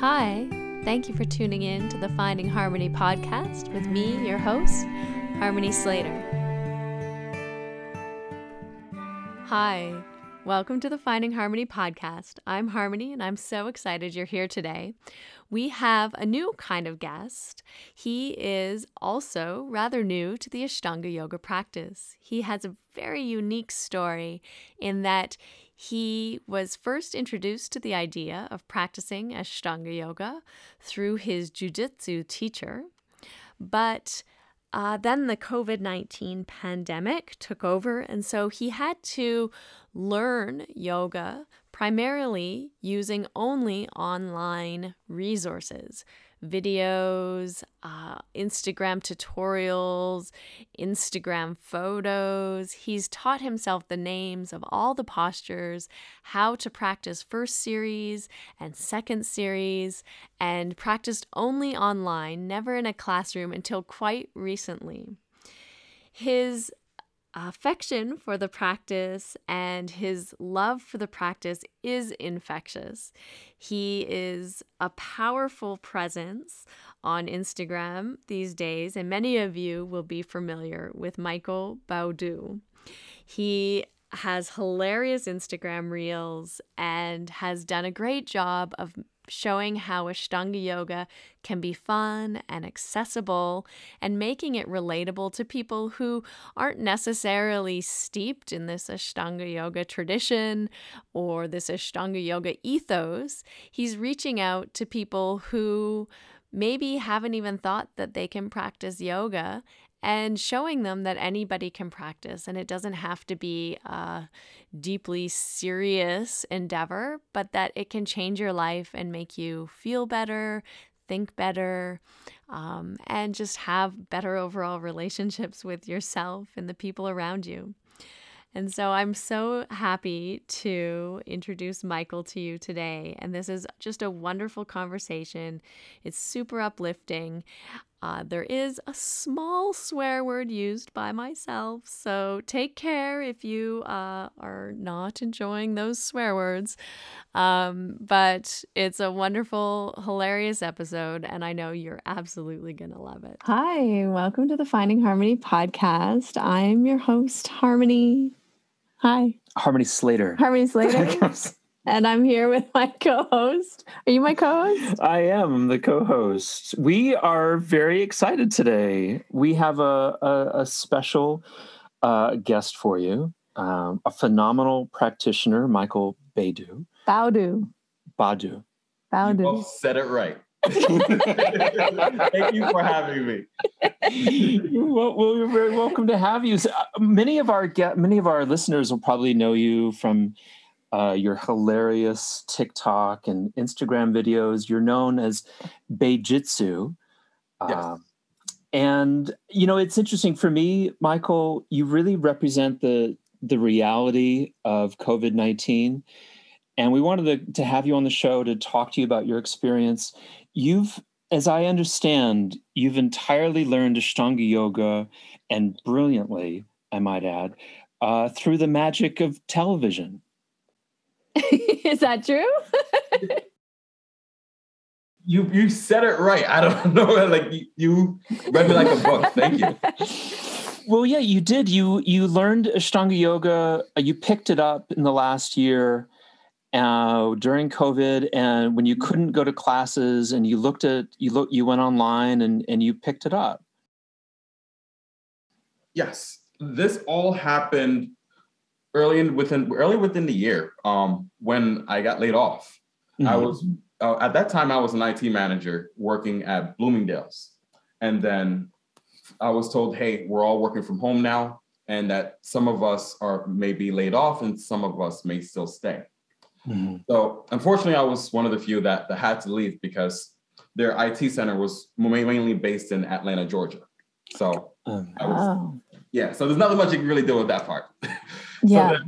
Hi, thank you for tuning in to the Finding Harmony podcast with me, your host, Harmony Slater. Hi, welcome to the Finding Harmony podcast. I'm Harmony and I'm so excited you're here today. We have a new kind of guest. He is also rather new to the Ashtanga yoga practice. He has a very unique story in that he was first introduced to the idea of practicing Ashtanga yoga through his jujitsu teacher, but uh, then the COVID 19 pandemic took over, and so he had to learn yoga primarily using only online resources videos, uh, Instagram tutorials, Instagram photos. He's taught himself the names of all the postures, how to practice first series and second series, and practiced only online, never in a classroom until quite recently. His affection for the practice and his love for the practice is infectious. He is a powerful presence on Instagram these days, and many of you will be familiar with Michael Baudu. He has hilarious Instagram reels and has done a great job of showing how Ashtanga yoga can be fun and accessible and making it relatable to people who aren't necessarily steeped in this Ashtanga yoga tradition or this Ashtanga yoga ethos. He's reaching out to people who maybe haven't even thought that they can practice yoga and showing them that anybody can practice and it doesn't have to be a deeply serious endeavor, but that it can change your life and make you feel better, think better, um, and just have better overall relationships with yourself and the people around you. And so I'm so happy to introduce Michael to you today. And this is just a wonderful conversation. It's super uplifting. Uh, there is a small swear word used by myself, so take care if you uh, are not enjoying those swear words. Um, but it's a wonderful, hilarious episode, and I know you're absolutely going to love it. Hi, welcome to the Finding Harmony podcast. I'm your host, Harmony. Hi. Harmony Slater. Harmony Slater. and I'm here with my co-host. Are you my co-host? I am the co-host. We are very excited today. We have a a, a special uh, guest for you, um, a phenomenal practitioner, Michael Badu. Baudu. Badu. Baudu. You both said it right. Thank you for having me. well, well, you're very welcome to have you. So, uh, many of our get many of our listeners will probably know you from uh, your hilarious TikTok and Instagram videos. You're known as Beijitsu. Yes. Uh, and you know, it's interesting for me, Michael. You really represent the the reality of COVID nineteen, and we wanted to, to have you on the show to talk to you about your experience. You've, as I understand, you've entirely learned Ashtanga yoga, and brilliantly, I might add, uh, through the magic of television. Is that true? You you said it right. I don't know. Like you, you read me like a book. Thank you. Well, yeah, you did. You you learned Ashtanga yoga. uh, You picked it up in the last year uh, during COVID, and when you couldn't go to classes, and you looked at you look you went online and and you picked it up. Yes, this all happened early in within early within the year. Um, when I got laid off, I Mhm. was uh, at that time I was an IT manager working at Bloomingdale's, and then I was told, "Hey, we're all working from home now, and that some of us are maybe laid off, and some of us may still stay." Mhm. So unfortunately, I was one of the few that, that had to leave because their IT center was mainly based in Atlanta, Georgia. So Um, I was, Oh. yeah, so there's nothing much you can really do with that part. Yeah. So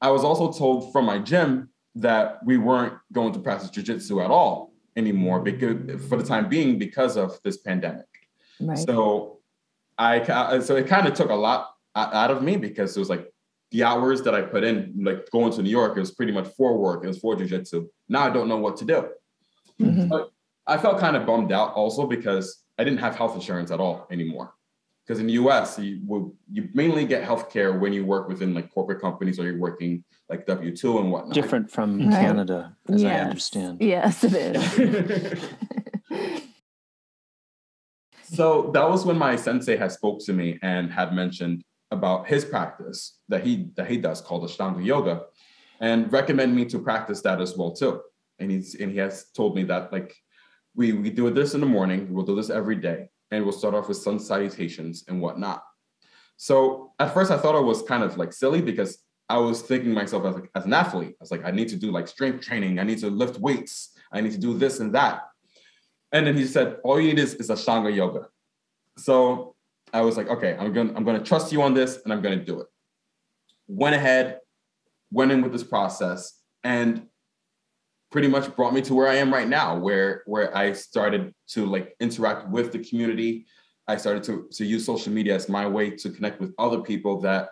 I was also told from my gym that we weren't going to practice jujitsu at all anymore because for the time being because of this pandemic. right. So I so it kind of took a lot out of me because it was like the hours that I put in, like going to New York, it was pretty much for work. It was for jujitsu. Now I don't know what to do. Mhm. But I felt kind of bummed out also because I didn't have health insurance at all anymore. Because in the US, you will you mainly get health care when you work within like corporate companies or you're working like W two and whatnot. Different from Right. Canada, as I understand. Yes, it is. so that was when my sensei had spoke to me and had mentioned about his practice that he that he does called Ashtanga Yoga, and recommend me to practice that as well too. And he's and he has told me that like we we do this in the morning, we'll do this every day, and we'll start off with sun salutations and whatnot. So at first I thought I was kind of like silly because I was thinking myself as, like, as an athlete. I was like, I need to do like strength training, I need to lift weights, I need to do this and that. And then he said, all you need is, is Ashtanga yoga. So I was like, okay, I'm gonna I'm gonna trust you on this and I'm gonna do it. Went ahead, went in with this process, and pretty much brought me to where I am right now, where where I started to like interact with the community. I started to, to use social media as my way to connect with other people that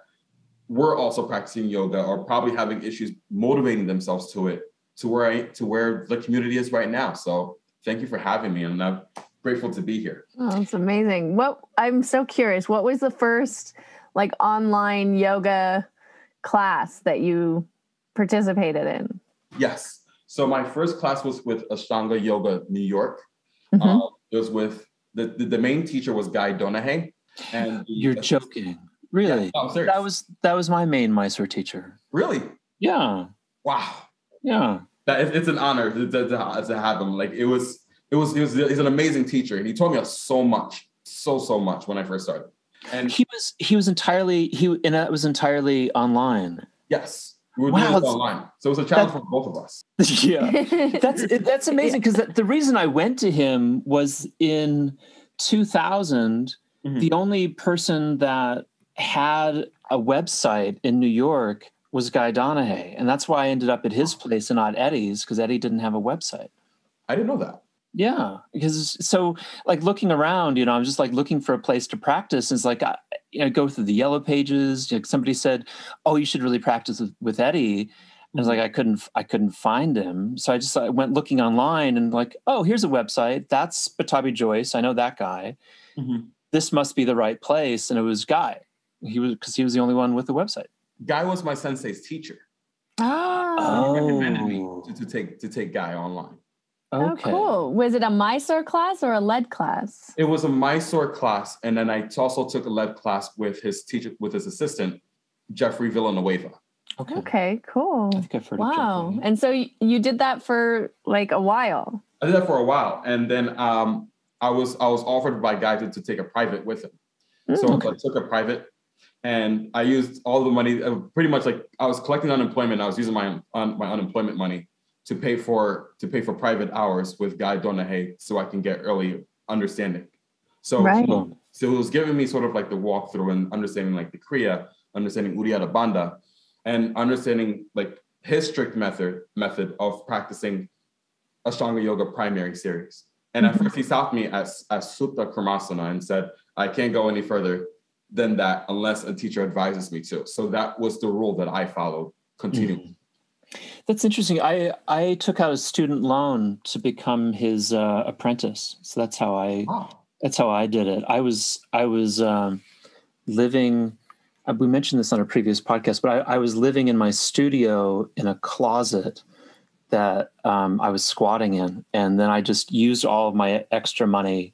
were also practicing yoga or probably having issues motivating themselves to it to where I to where the community is right now. So thank you for having me and I'm grateful to be here. Oh, that's amazing. What I'm so curious. What was the first like online yoga class that you participated in? Yes. So my first class was with Ashtanga Yoga New York. Mhm. Uh, it was with the, the, the main teacher was Guy Donahaye. And You're joking. Really? Yeah, no, That was that was my main Mysore teacher. really Yeah. wow. Yeah. That it- it's an honor to, to, to, to have him. Like it was it was it was he's an amazing teacher and he taught me so much, so so much when I first started. And He was he was entirely he and that was entirely online. yes, we were Wow, doing this online, so it was a challenge for both of us. yeah. That's that's amazing because the reason I went to him was in 2000 Mhm. the only person that had a website in New York was Guy Donahaye. and that's why I ended up at his place and not Eddie's because Eddie didn't have a website. I didn't know that. Yeah, because so like looking around, you know, I'm just like looking for a place to practice. It's like I, you know, go through the yellow pages. Like somebody said, "Oh, you should really practice with, with Eddie." And I was like, I couldn't, I couldn't find him. So I just I went looking online and like, oh, here's a website. That's Pattabhi Jois. I know that guy. Mhm. This must be the right place. And it was Guy. He was because he was the only one with the website. Guy was my sensei's teacher. oh, He recommended me Oh. to, to take to take Guy online. Oh, cool. Was it a Mysore class or a lead class? It was a Mysore class, and then I also took a lead class with his teacher, with his assistant, Jeffrey Villanueva. Okay. Okay, cool. I think I've heard of Wow. Jeffrey. And so y- you did that for like a while. I did that for a while, and then um, I was I was offered by Guy to, to take a private with him. So Okay. I took a private, and I used all the money. uh, Pretty much like I was collecting unemployment. I was using my un, my unemployment money to pay for to pay for private hours with Guy Donahaye so I can get early understanding. So Right. So it was giving me sort of like the walkthrough and understanding like the Kriya, understanding Uddiyana Bandha, and understanding like his strict method method of practicing Ashtanga Yoga primary series. And at mm-hmm. first he stopped me at, at Supta Kurmasana and said, I can't go any further than that unless a teacher advises me to. So that was the rule that I followed continually. Mm. That's interesting. I I took out a student loan to become his uh, apprentice. So that's how I Wow. that's how I did it. I was I was um, living. uh, We mentioned this on a previous podcast, but I, I was living in my studio in a closet that um, I was squatting in, and then I just used all of my extra money,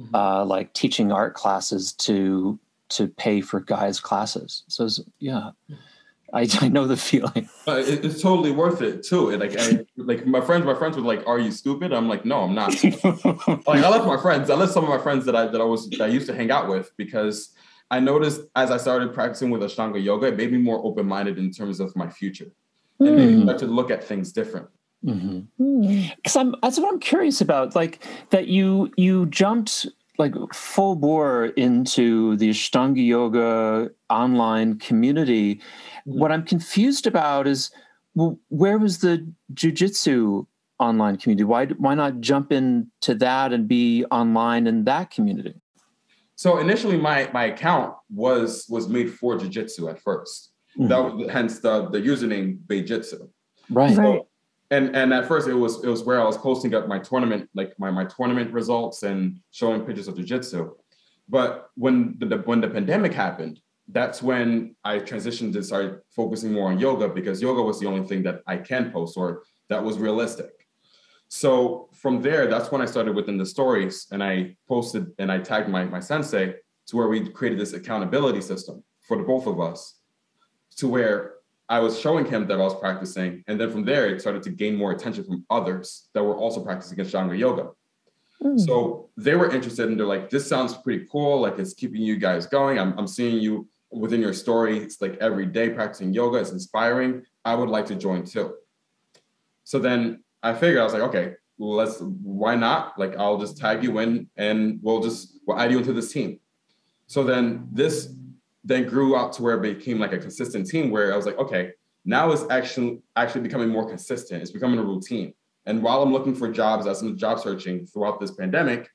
Mhm. uh, like teaching art classes, to to pay for Guy's classes. So it's- yeah, I, I know the feeling. But it, it's totally worth it too. It, like, I, like my friends, my friends were like, "Are you stupid?" I'm like, "No, I'm not." like I left my friends. I left some of my friends that I that I was that I used to hang out with because I noticed as I started practicing with Ashtanga yoga, it made me more open minded in terms of my future and made me Mhm. start to look at things different. hmm Hmm. because I'm that's what I'm curious about. Like that you you jumped like full bore into the Ashtanga yoga online community. What I'm confused about is well, where was the jujitsu online community? Why why not jump into that and be online in that community? So initially, my my account was was made for jujitsu at 1st mm-hmm. That was hence the the username Beijitsu. Right. Right. and and at first it was it was where I was posting up my tournament like my my tournament results and showing pictures of jujitsu. But when the, the when the pandemic happened, that's when I transitioned to start focusing more on yoga because yoga was the only thing that I can post or that was realistic. So from there, that's when I started within the stories and I posted and I tagged my, my sensei to where we created this accountability system for the both of us to where I was showing him that I was practicing. And then from there, it started to gain more attention from others that were also practicing Ashtanga yoga. Mm. So they were interested and they're like, this sounds pretty cool. Like it's keeping you guys going. I'm, I'm seeing you within your story. It's like every day practicing yoga. It's inspiring. I would like to join too. So then I figured I was like, okay, let's why not? Like I'll just tag you in and we'll just we'll add you into this team. So then this then grew out to where it became like a consistent team where I was like, okay, now it's actually actually becoming more consistent. It's becoming a routine. And while I'm looking for jobs as I'm job searching throughout this pandemic,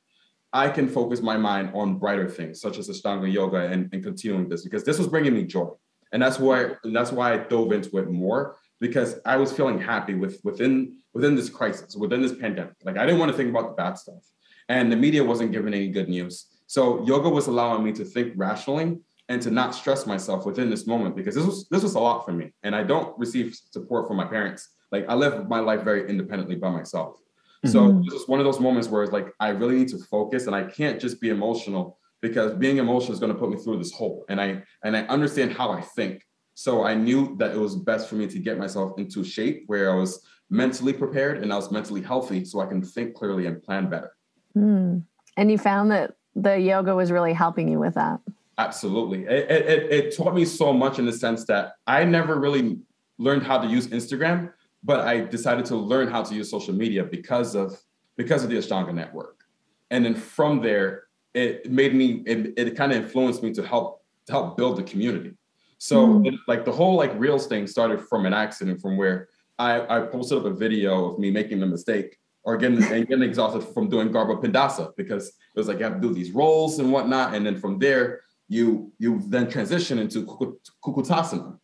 I can focus my mind on brighter things such as Ashtanga yoga and, and continuing this because this was bringing me joy. And that's why that's why I dove into it more because I was feeling happy with within within this crisis, within this pandemic. Like I didn't want to think about the bad stuff. And the media wasn't giving any good news. So yoga was allowing me to think rationally and to not stress myself within this moment because this was this was a lot for me. And I don't receive support from my parents. Like I live my life very independently by myself. Mm-hmm. So this is one of those moments where it's like I really need to focus and I can't just be emotional because being emotional is going to put me through this hole. And I and I understand how I think. So I knew that it was best for me to get myself into shape where I was mentally prepared and I was mentally healthy so I can think clearly and plan better. Mm. And you found that the yoga was really helping you with that. Absolutely. It, it, it taught me so much in the sense that I never really learned how to use Instagram, but I decided to learn how to use social media because of because of the Ashtanga network. And then from there, it made me, it, it kind of influenced me to help to help build the community. So mm. it, like the whole like reels thing started from an accident from where I, I posted up a video of me making a mistake or getting, and getting exhausted from doing Garbha Pindasana because it was like you have to do these rolls and whatnot. And then from there, you you then transition into Kukkutasana.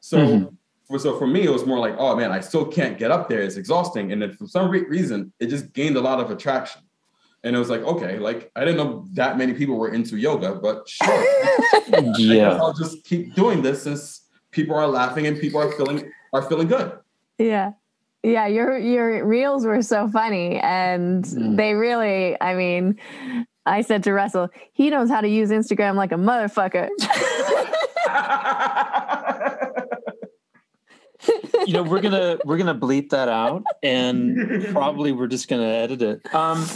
So, mm-hmm. For, so for me, it was more like, oh man, I still can't get up there. It's exhausting. And then for some re- reason, it just gained a lot of attraction. And it was like, okay, like I didn't know that many people were into yoga, but sure. yeah. I'll just keep doing this since people are laughing and people are feeling are feeling good. Yeah. Yeah, your your reels were so funny and mm. they really, I mean, I said to Russell, he knows how to use Instagram like a motherfucker. you know, we're gonna we're gonna bleep that out and probably we're just gonna edit it. Um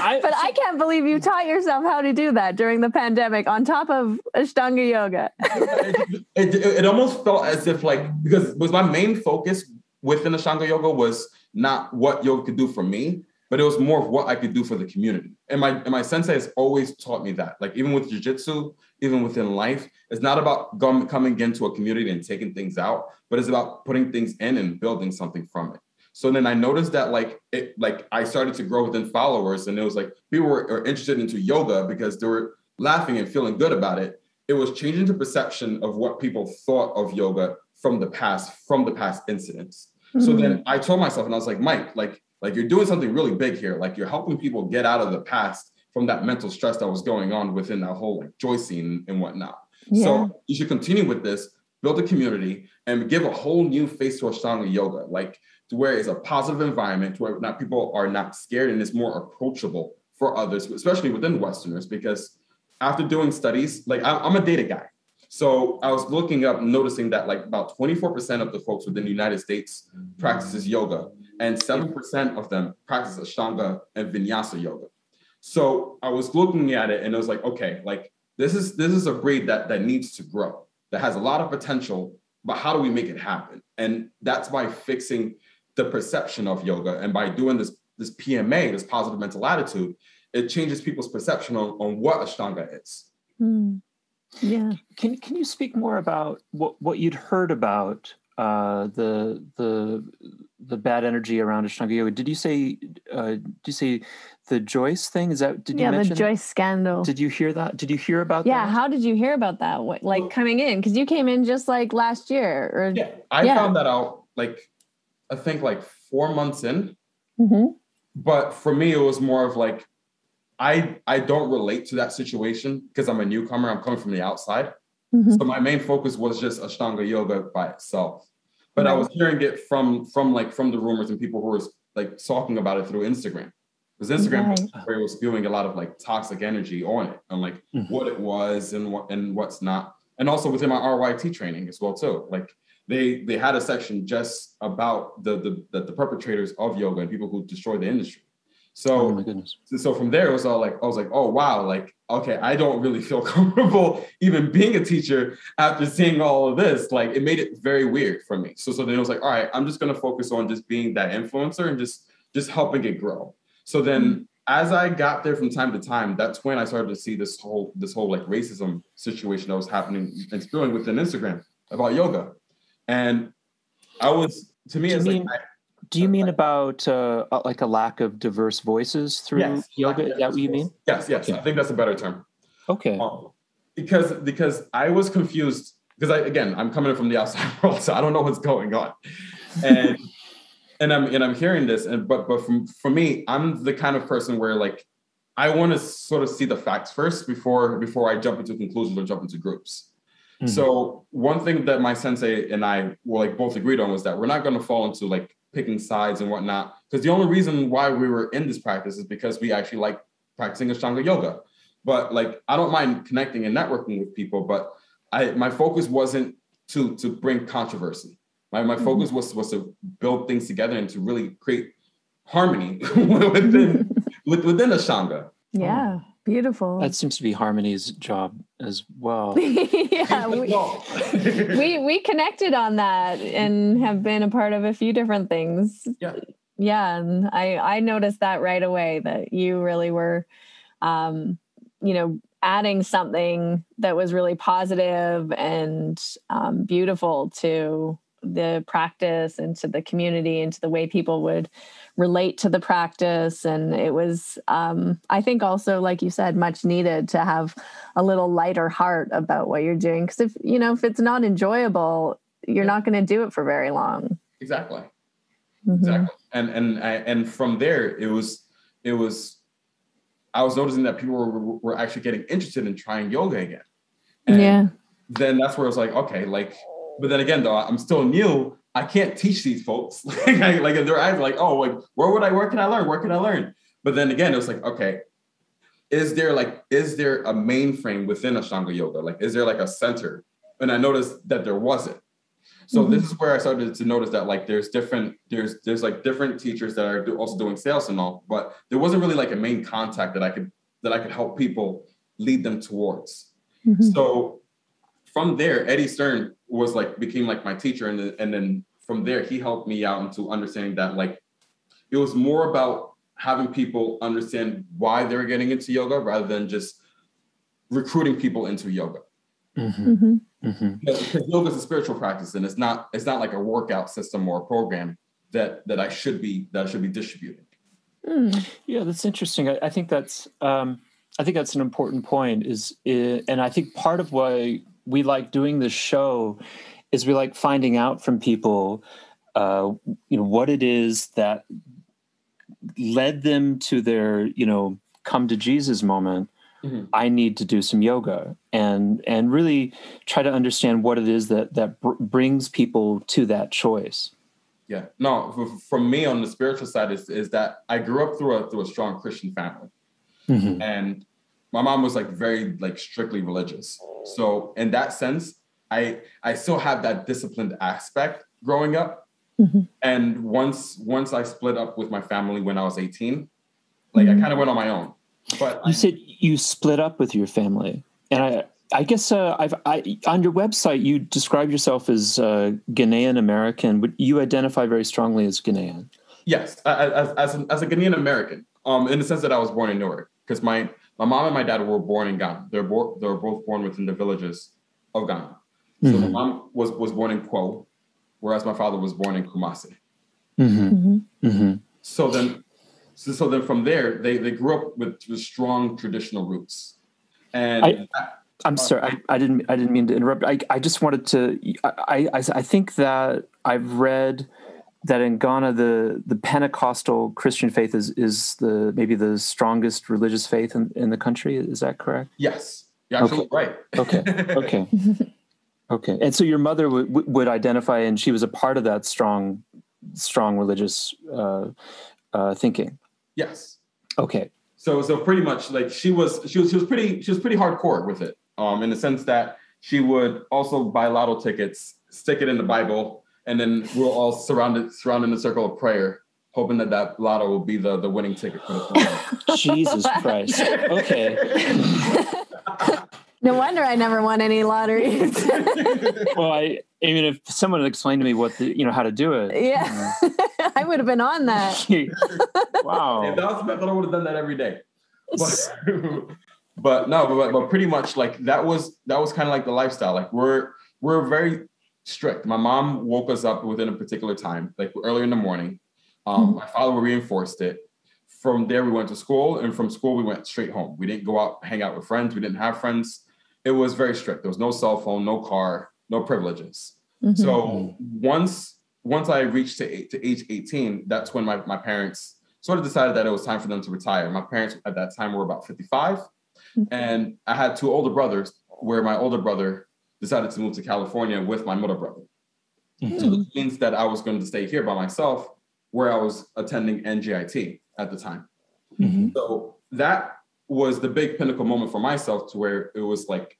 I, but I can't believe you taught yourself how to do that during the pandemic on top of Ashtanga yoga. it, it, it, almost felt as if like because was my main focus within Ashtanga yoga was not what yoga could do for me, but it was more of what I could do for the community. And my and my sensei has always taught me that. Like even with jujitsu, even within life, it's not about coming into a community and taking things out, but it's about putting things in and building something from it. So then I noticed that like it like I started to grow within followers, and it was like people were, were interested into yoga because they were laughing and feeling good about it. It was changing the perception of what people thought of yoga from the past, from the past incidents. Mm-hmm. So then I told myself, and I was like, Mike, like like you're doing something really big here. Like you're helping people get out of the past from that mental stress that was going on within that whole like Jois scene and whatnot. Yeah. So you should continue with this, build a community, and give a whole new face to Ashtanga yoga. Like to where it's a positive environment, to where not people are not scared and it's more approachable for others, especially within Westerners. Because after doing studies, like I'm a data guy, so I was looking up, noticing that like about 24% of the folks within the United States mm-hmm. practices yoga, and 7% of them practice Ashtanga and Vinyasa yoga. So I was looking at it and it was like, okay, like this is this is a breed that that needs to grow, that has a lot of potential, but how do we make it happen? And that's by fixing the perception of yoga. And by doing this, this PMA, this positive mental attitude, it changes people's perception on, on what Ashtanga is. Mm. Yeah. Can can you speak more about what, what you'd heard about uh, the the the bad energy around Ashtanga yoga? Did you say uh, did you say the Jois thing? Is that did you yeah, mention the Jois scandal? Did you hear that? Did you hear about yeah, that? how did you hear about that? What, like coming in because you came in just like last year or yeah, I yeah. found that out like I think like four months in. hmm But for me, it was more of like, I I don't relate to that situation because I'm a newcomer. I'm coming from the outside. Hmm So my main focus was just Ashtanga yoga by itself. But I was hearing it from from like from the rumors and people who were like talking about it through Instagram. Because Instagram was Right. where it was spewing a lot of like toxic energy on it and like Mhm. what it was and what and what's not. And also within my RYT training as well too. Like they they had a section just about the the the, the perpetrators of yoga and people who destroy the industry. So oh my goodness. so, from there it was all like i was like oh wow like okay i don't really feel comfortable even being a teacher after seeing all of this. Like it made it very weird for me. So so then it was like all right i'm just going to focus on just being that influencer and just just helping it grow. So then mm-hmm. as i got there from time to time that's when i started to see this whole this whole like racism situation that was happening and spilling within instagram about yoga. And i was to me it's like I- Do you mean about uh, uh, like a lack of diverse voices through Yes. yoga? Is that what you mean? yes yes i think that's a better term Okay. Um, because because I was confused because I again I'm coming from the outside world, so I don't know what's going on, and and I'm and I'm hearing this, and but but from for me, I'm the kind of person where like I want to sort of see the facts first before before I jump into conclusions or jump into groups. Mhm. So one thing that my sensei and I were like both agreed on was that we're not going to fall into like picking sides and whatnot. Because the only reason why we were in this practice is because we actually like practicing Ashtanga yoga. But like I don't mind connecting and networking with people, but I my focus wasn't to to bring controversy. My my mm-hmm. focus was was to build things together and to really create harmony within with, within Ashtanga. Yeah, beautiful. That seems to be Harmony's job as well. yeah, we, we we connected on that and have been a part of a few different things. Yeah. Yeah, and I I noticed that right away that you really were um you know adding something that was really positive and um, beautiful to the practice and to the community and to the way people would relate to the practice and it was um, i think also like you said much needed to have a little lighter heart about what you're doing because if you know if it's not enjoyable you're not going to do it for very long. Exactly. Mhm. exactly. And and I, and from there it was it was i was noticing that people were, were actually getting interested in trying yoga again. And yeah. then that's where i was like okay like but then again though i'm still new i can't teach these folks like, I- like in their eyes like oh like where would i where can i learn where can i learn but then again it was like okay is there like is there a mainframe within ashtanga yoga like is there like a center and i noticed that there wasn't so Mhm. this is where I started to notice that like there's different there's there's like different teachers that are do, also doing sales and all, but there wasn't really like a main contact that I could that I could help people lead them towards. Mhm. So from there, Eddie Stern was like became like my teacher, and then, and then from there he helped me out into understanding that like it was more about having people understand why they're getting into yoga rather than just recruiting people into yoga hmm Mhm. hmm because because yoga is a spiritual practice and it's not it's not like a workout system or a program that that I should be that I should be distributing. Mm. Yeah, that's interesting. I, I think that's um, I think that's an important point. Is i and I think part of why we like doing this show is we like finding out from people, uh, you know, what it is that led them to their you know come to Jesus moment. Mhm. I need to do some yoga and and really try to understand what it is that that br- brings people to that choice. Yeah, no, from me on the spiritual side is is that I grew up through a through a strong Christian family, Mhm. and my mom was like very like strictly religious. So in that sense, I I still have that disciplined aspect growing up. Mhm. And once once I split up with my family when I was 18, like Mhm. I kind of went on my own. But You said you split up with your family, and I, I guess uh, I've I, on your website you describe yourself as uh, Ghanaian American, but you identify very strongly as Ghanaian. Yes, as as, an, as a Ghanaian American, um, in the sense that I was born in Newark, because my my mom and my dad were born in Ghana. They're bo- they were both born within the villages of Ghana. So my Mhm. mom was was born in Kwo, whereas my father was born in Kumasi. Mhm. Mhm. Mhm. So then, so, so then from there, they they grew up with, with strong traditional roots, and I- I'm sorry, I, I didn't I didn't mean to interrupt. I, I just wanted to I, I I think that I've read that in Ghana the the Pentecostal Christian faith is is the maybe the strongest religious faith in, in the country. Is that correct? Yes, you're absolutely right. Okay. Okay. okay. And so your mother would would identify, and she was a part of that strong strong religious uh, uh, thinking. Yes. Okay. So so pretty much like she was she was she was pretty she was pretty hardcore with it. Um, in the sense that she would also buy lotto tickets, stick it in the Bible, and then we'll all surrounded surround in a circle of prayer, hoping that that lotto will be the the winning ticket for the Jesus Christ. Okay. no wonder I never won any lotteries. well, I I mean, if someone had explained to me what the you know how to do it, yeah, I would have been on that. wow. If that was the method, I would have done that every day. But, but no, but, but pretty much like that was that was kind of like the lifestyle. Like we're we're very strict. My mom woke us up within a particular time, like early in the morning. Um, mm-hmm. My father reinforced it. From there, we went to school, and from school, we went straight home. We didn't go out, hang out with friends. We didn't have friends. It was very strict. There was no cell phone, no car, no privileges. Mm-hmm. So once once I reached to, to age 18, that's when my, my parents sort of decided that it was time for them to retire. My parents at that time were about 55. Mm-hmm. And I had two older brothers, where my older brother decided to move to California with my middle brother. Mm-hmm. So it means that I was going to stay here by myself, where I was attending NJIT at the time. Mm-hmm. So that was the big pinnacle moment for myself to where it was like,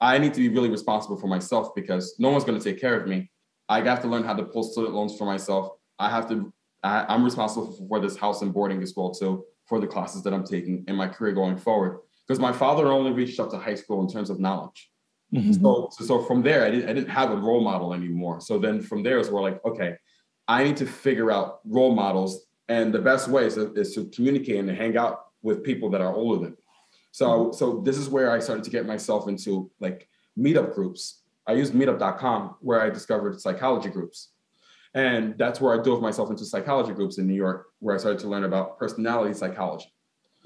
I need to be really responsible for myself because no one's going to take care of me. I have to learn how to pull student loans for myself. I have to, I, am responsible for this house and boarding as well, too, for the classes that I'm taking in my career going forward. Because my father only reached up to high school in terms of knowledge. Mm-hmm. So, so, so, from there, I didn't, I didn't have a role model anymore. So then from there is where like, okay, I need to figure out role models. And the best way is to, is to communicate and to hang out with people that are older than me. So, so this is where I started to get myself into like meetup groups. I used meetup.com where I discovered psychology groups. And that's where I dove myself into psychology groups in New York, where I started to learn about personality psychology.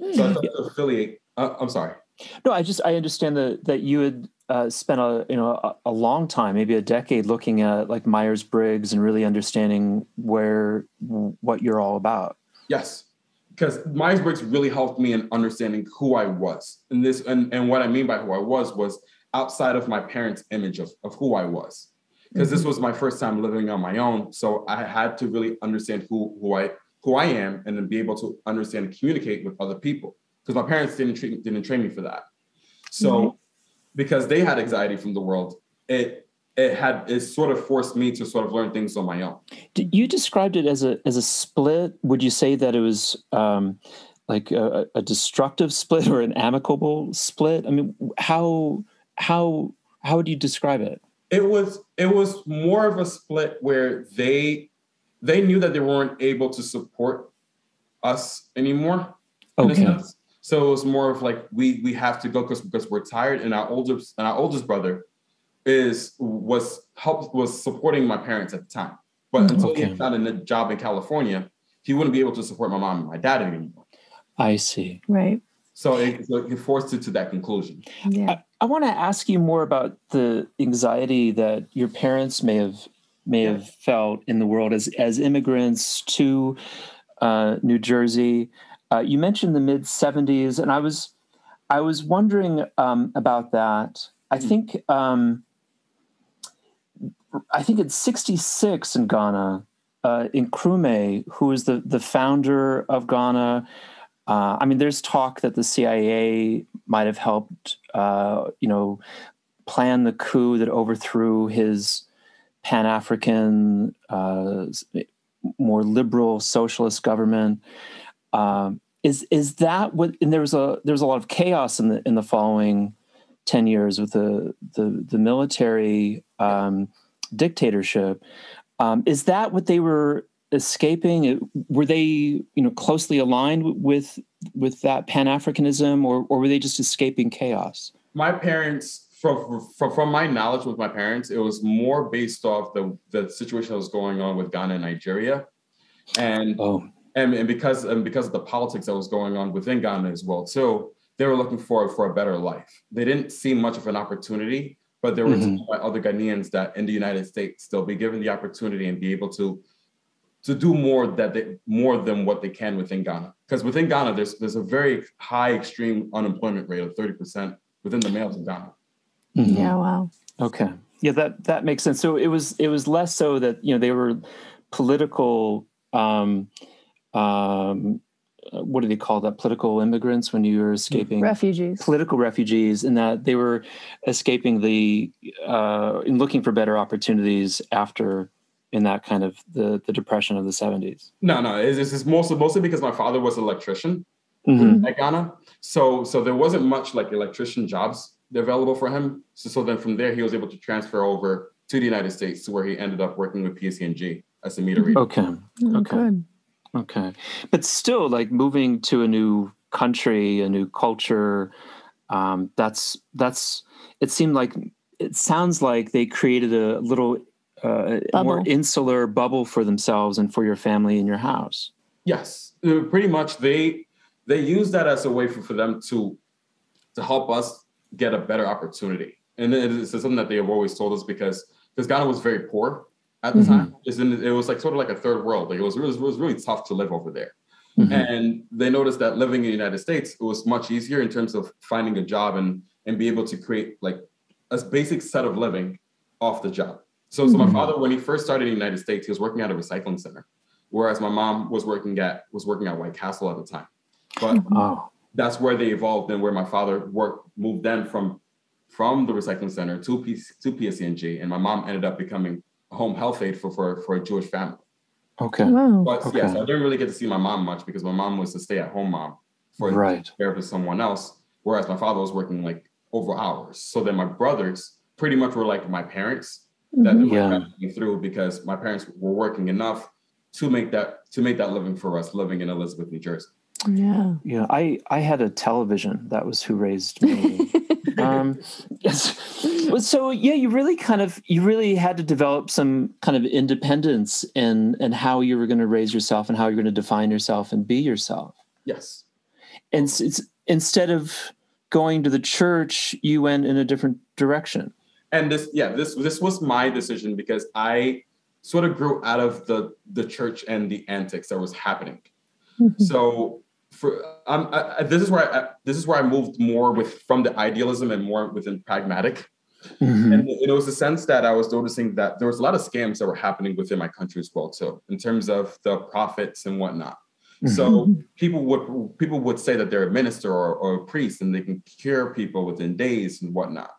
Mm-hmm. So I started to affiliate. Uh, I'm sorry. No, I just I understand that that you had uh, spent a you know a, a, long time, maybe a decade, looking at like Myers Briggs and really understanding where what you're all about. Yes, because Myers Briggs really helped me in understanding who I was, and this and and what I mean by who I was was outside of my parents' image of of who I was, because mm-hmm. this was my first time living on my own, so I had to really understand who who I who I am, and then be able to understand and communicate with other people, because my parents didn't treat, didn't train me for that, so. Mm-hmm because they had anxiety from the world, it it had it sort of forced me to sort of learn things on my own. You described it as a as a split. Would you say that it was um, like a, a destructive split or an amicable split? I mean, how how how would you describe it? It was it was more of a split where they they knew that they weren't able to support us anymore. Okay. So it was more of like we we have to go because because we're tired, and our oldest and our oldest brother is was help was supporting my parents at the time. But until okay. he found a job in California, he wouldn't be able to support my mom and my dad anymore. I see. Right. So it, so it forced it to that conclusion. Yeah. I, I want to ask you more about the anxiety that your parents may have may yeah. have felt in the world as as immigrants to uh, New Jersey. Uh, you mentioned the mid 70s, and I was I was wondering um, about that. I hmm. think um, I think it's 66 in Ghana. Uh, Nkrumah, who is the the founder of Ghana. Uh, I mean, there's talk that the CIA might have helped, uh, you know, plan the coup that overthrew his Pan African, uh, more liberal socialist government. Um, is is that what? And there was a there was a lot of chaos in the in the following ten years with the the the military um, dictatorship. Um, is that what they were escaping? Were they you know closely aligned with with that Pan Africanism, or or were they just escaping chaos? My parents from, from from my knowledge with my parents, it was more based off the the situation that was going on with Ghana and Nigeria, and oh and, and because and because of the politics that was going on within Ghana as well too, they were looking for for a better life. They didn't see much of an opportunity, but there were mm-hmm. other Ghanaians that in the United States still be given the opportunity and be able to to do more that they more than what they can within Ghana. Because within Ghana, there's there's a very high extreme unemployment rate of 30% within the males in Ghana. Mm-hmm. Yeah, wow. Okay. Yeah, that that makes sense. So it was it was less so that you know they were political um um uh, what do they call that? Political immigrants when you're escaping? Refugees. Political refugees and that they were escaping the uh and looking for better opportunities after in that kind of the the depression of the 70s no no it's, it's mostly mostly because my father was an electrician mm-hmm. at ghana. So so there wasn't much like electrician jobs available for him. So, so then from there he was able to transfer over to the united states to where he ended up working with PSE&G as a meter reader. Okay. Oh, okay. Good. Okay. But still, like moving to a new country, a new culture, um, that's, that's, it seemed like, it sounds like they created a little uh, more insular bubble for themselves and for your family in your house. Yes. Uh, pretty much they, they use that as a way for, for them to, to help us get a better opportunity. And it's something that they have always told us because, because Ghana was very poor at the mm-hmm. time. In, it was like sort of like a third world. Like it was, it was, it was really tough to live over there. Mm-hmm. And they noticed that living in the United States, it was much easier in terms of finding a job and and be able to create like a basic set of living off the job. So, mm-hmm. so my mm-hmm. father, when he first started in the United States, he was working at a recycling center, whereas my mom was working at was working at White Castle at the time. But oh. that's where they evolved and where my father worked moved then from from the recycling center to P, to PSE&G, and my mom ended up becoming home health aide for for, for a Jewish family. Okay. Wow. But okay. yes, I didn't really get to see my mom much because my mom was a stay at home mom for right. care of someone else, whereas my father was working like over hours. So then my brothers pretty much were like my parents that mm-hmm. yeah. me through because my parents were working enough to make that to make that living for us living in Elizabeth, New Jersey. Yeah. Yeah. I I had a television. That was who raised me. um, yes. So yeah, you really kind of you really had to develop some kind of independence in and how you were going to raise yourself and how you're going to define yourself and be yourself. Yes. And it's, instead of going to the church, you went in a different direction. And this, yeah, this this was my decision because I sort of grew out of the the church and the antics that was happening. Mm-hmm. So for um, I, this is where I, this is where I moved more with from the idealism and more within pragmatic. Mm-hmm. And it was a sense that I was noticing that there was a lot of scams that were happening within my country as well too, in terms of the prophets and whatnot. Mm-hmm. So people would people would say that they're a minister or, or a priest and they can cure people within days and whatnot.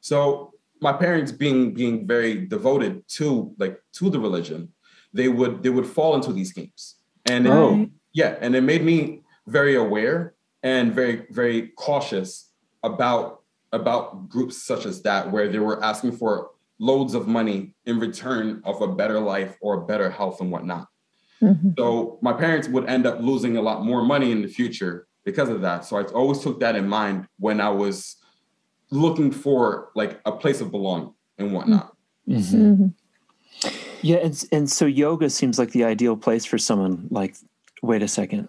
So my parents being being very devoted to like to the religion, they would they would fall into these schemes. And oh. it, yeah, and it made me very aware and very very cautious about about groups such as that where they were asking for loads of money in return of a better life or better health and whatnot mm-hmm. so my parents would end up losing a lot more money in the future because of that so i always took that in mind when i was looking for like a place of belonging and whatnot mm-hmm. Mm-hmm. yeah and, and so yoga seems like the ideal place for someone like wait a second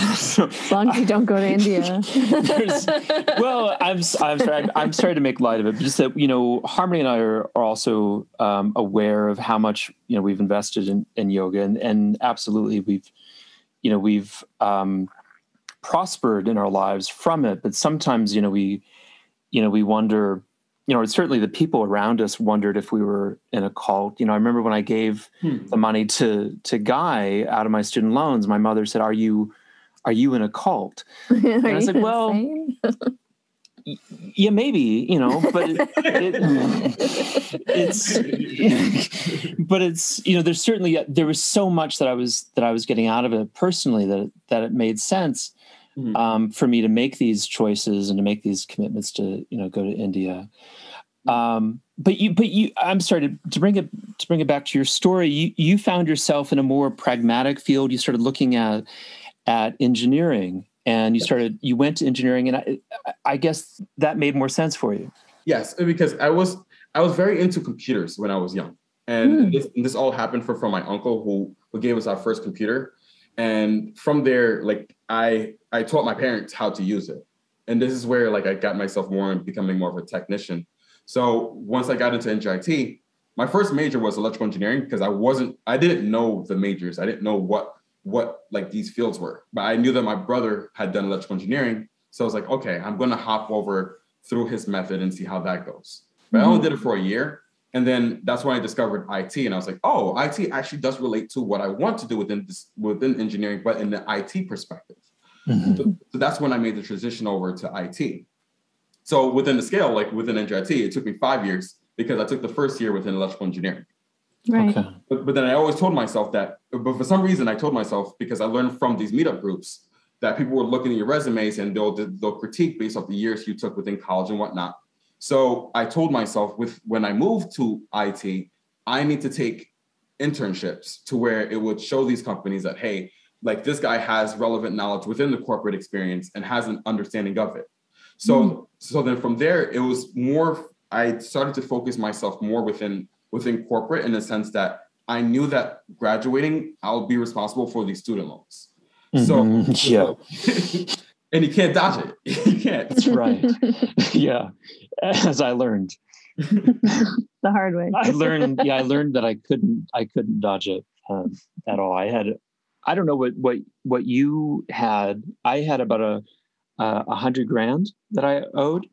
so, as long as you don't go to India. well, I'm I'm sorry I'm sorry to make light of it, but just that you know, Harmony and I are, are also um, aware of how much you know we've invested in, in yoga, and, and absolutely we've you know we've um, prospered in our lives from it. But sometimes you know we you know we wonder you know, certainly the people around us wondered if we were in a cult. You know, I remember when I gave hmm. the money to to Guy out of my student loans, my mother said, "Are you are you in a cult?" and I said, "Well." yeah, maybe you know, but it, it, it's but it's you know, there's certainly there was so much that I was that I was getting out of it personally that that it made sense mm-hmm. um, for me to make these choices and to make these commitments to you know go to India. Um, but you, but you, I'm sorry to, to bring it to bring it back to your story. You you found yourself in a more pragmatic field. You started looking at at engineering, and you started you went to engineering, and I, I guess that made more sense for you. Yes, because I was I was very into computers when I was young, and mm. this, this all happened for, from my uncle who who gave us our first computer, and from there, like I I taught my parents how to use it, and this is where like I got myself more in becoming more of a technician so once I got into NJIT, my first major was electrical engineering because I wasn't I didn't know the majors. I didn't know what what like these fields were. But I knew that my brother had done electrical engineering. So I was like, okay, I'm gonna hop over through his method and see how that goes. But mm-hmm. I only did it for a year. And then that's when I discovered IT. And I was like, oh, IT actually does relate to what I want to do within this within engineering, but in the IT perspective. Mm-hmm. So, so, that's when I made the transition over to IT. So within the scale, like within NJIT, it took me five years because I took the first year within electrical engineering. Right. Okay. But, but then I always told myself that, but for some reason I told myself because I learned from these meetup groups that people were looking at your resumes and they'll they'll critique based off the years you took within college and whatnot. So I told myself with when I moved to IT, I need to take internships to where it would show these companies that hey, like this guy has relevant knowledge within the corporate experience and has an understanding of it. So mm. so then from there it was more I started to focus myself more within within corporate in the sense that I knew that graduating I'll be responsible for these student loans. Mm-hmm. So yeah. and you can't dodge it. you can't. That's right. yeah. As I learned. the hard way. I learned yeah, I learned that I couldn't I couldn't dodge it um, at all. I had I don't know what what what you had. I had about a a hundred grand that I owed.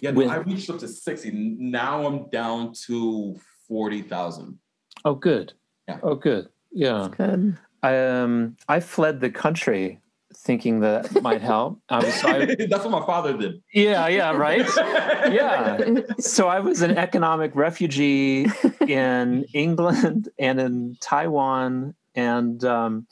Yeah, no, with, I reached up to sixty. Now I'm down to forty thousand. Oh, good. Yeah. Oh, good. Yeah. That's good. I um I fled the country thinking that might help. I was, I, That's what my father did. Yeah, yeah, right. yeah. So I was an economic refugee in England and in Taiwan and um,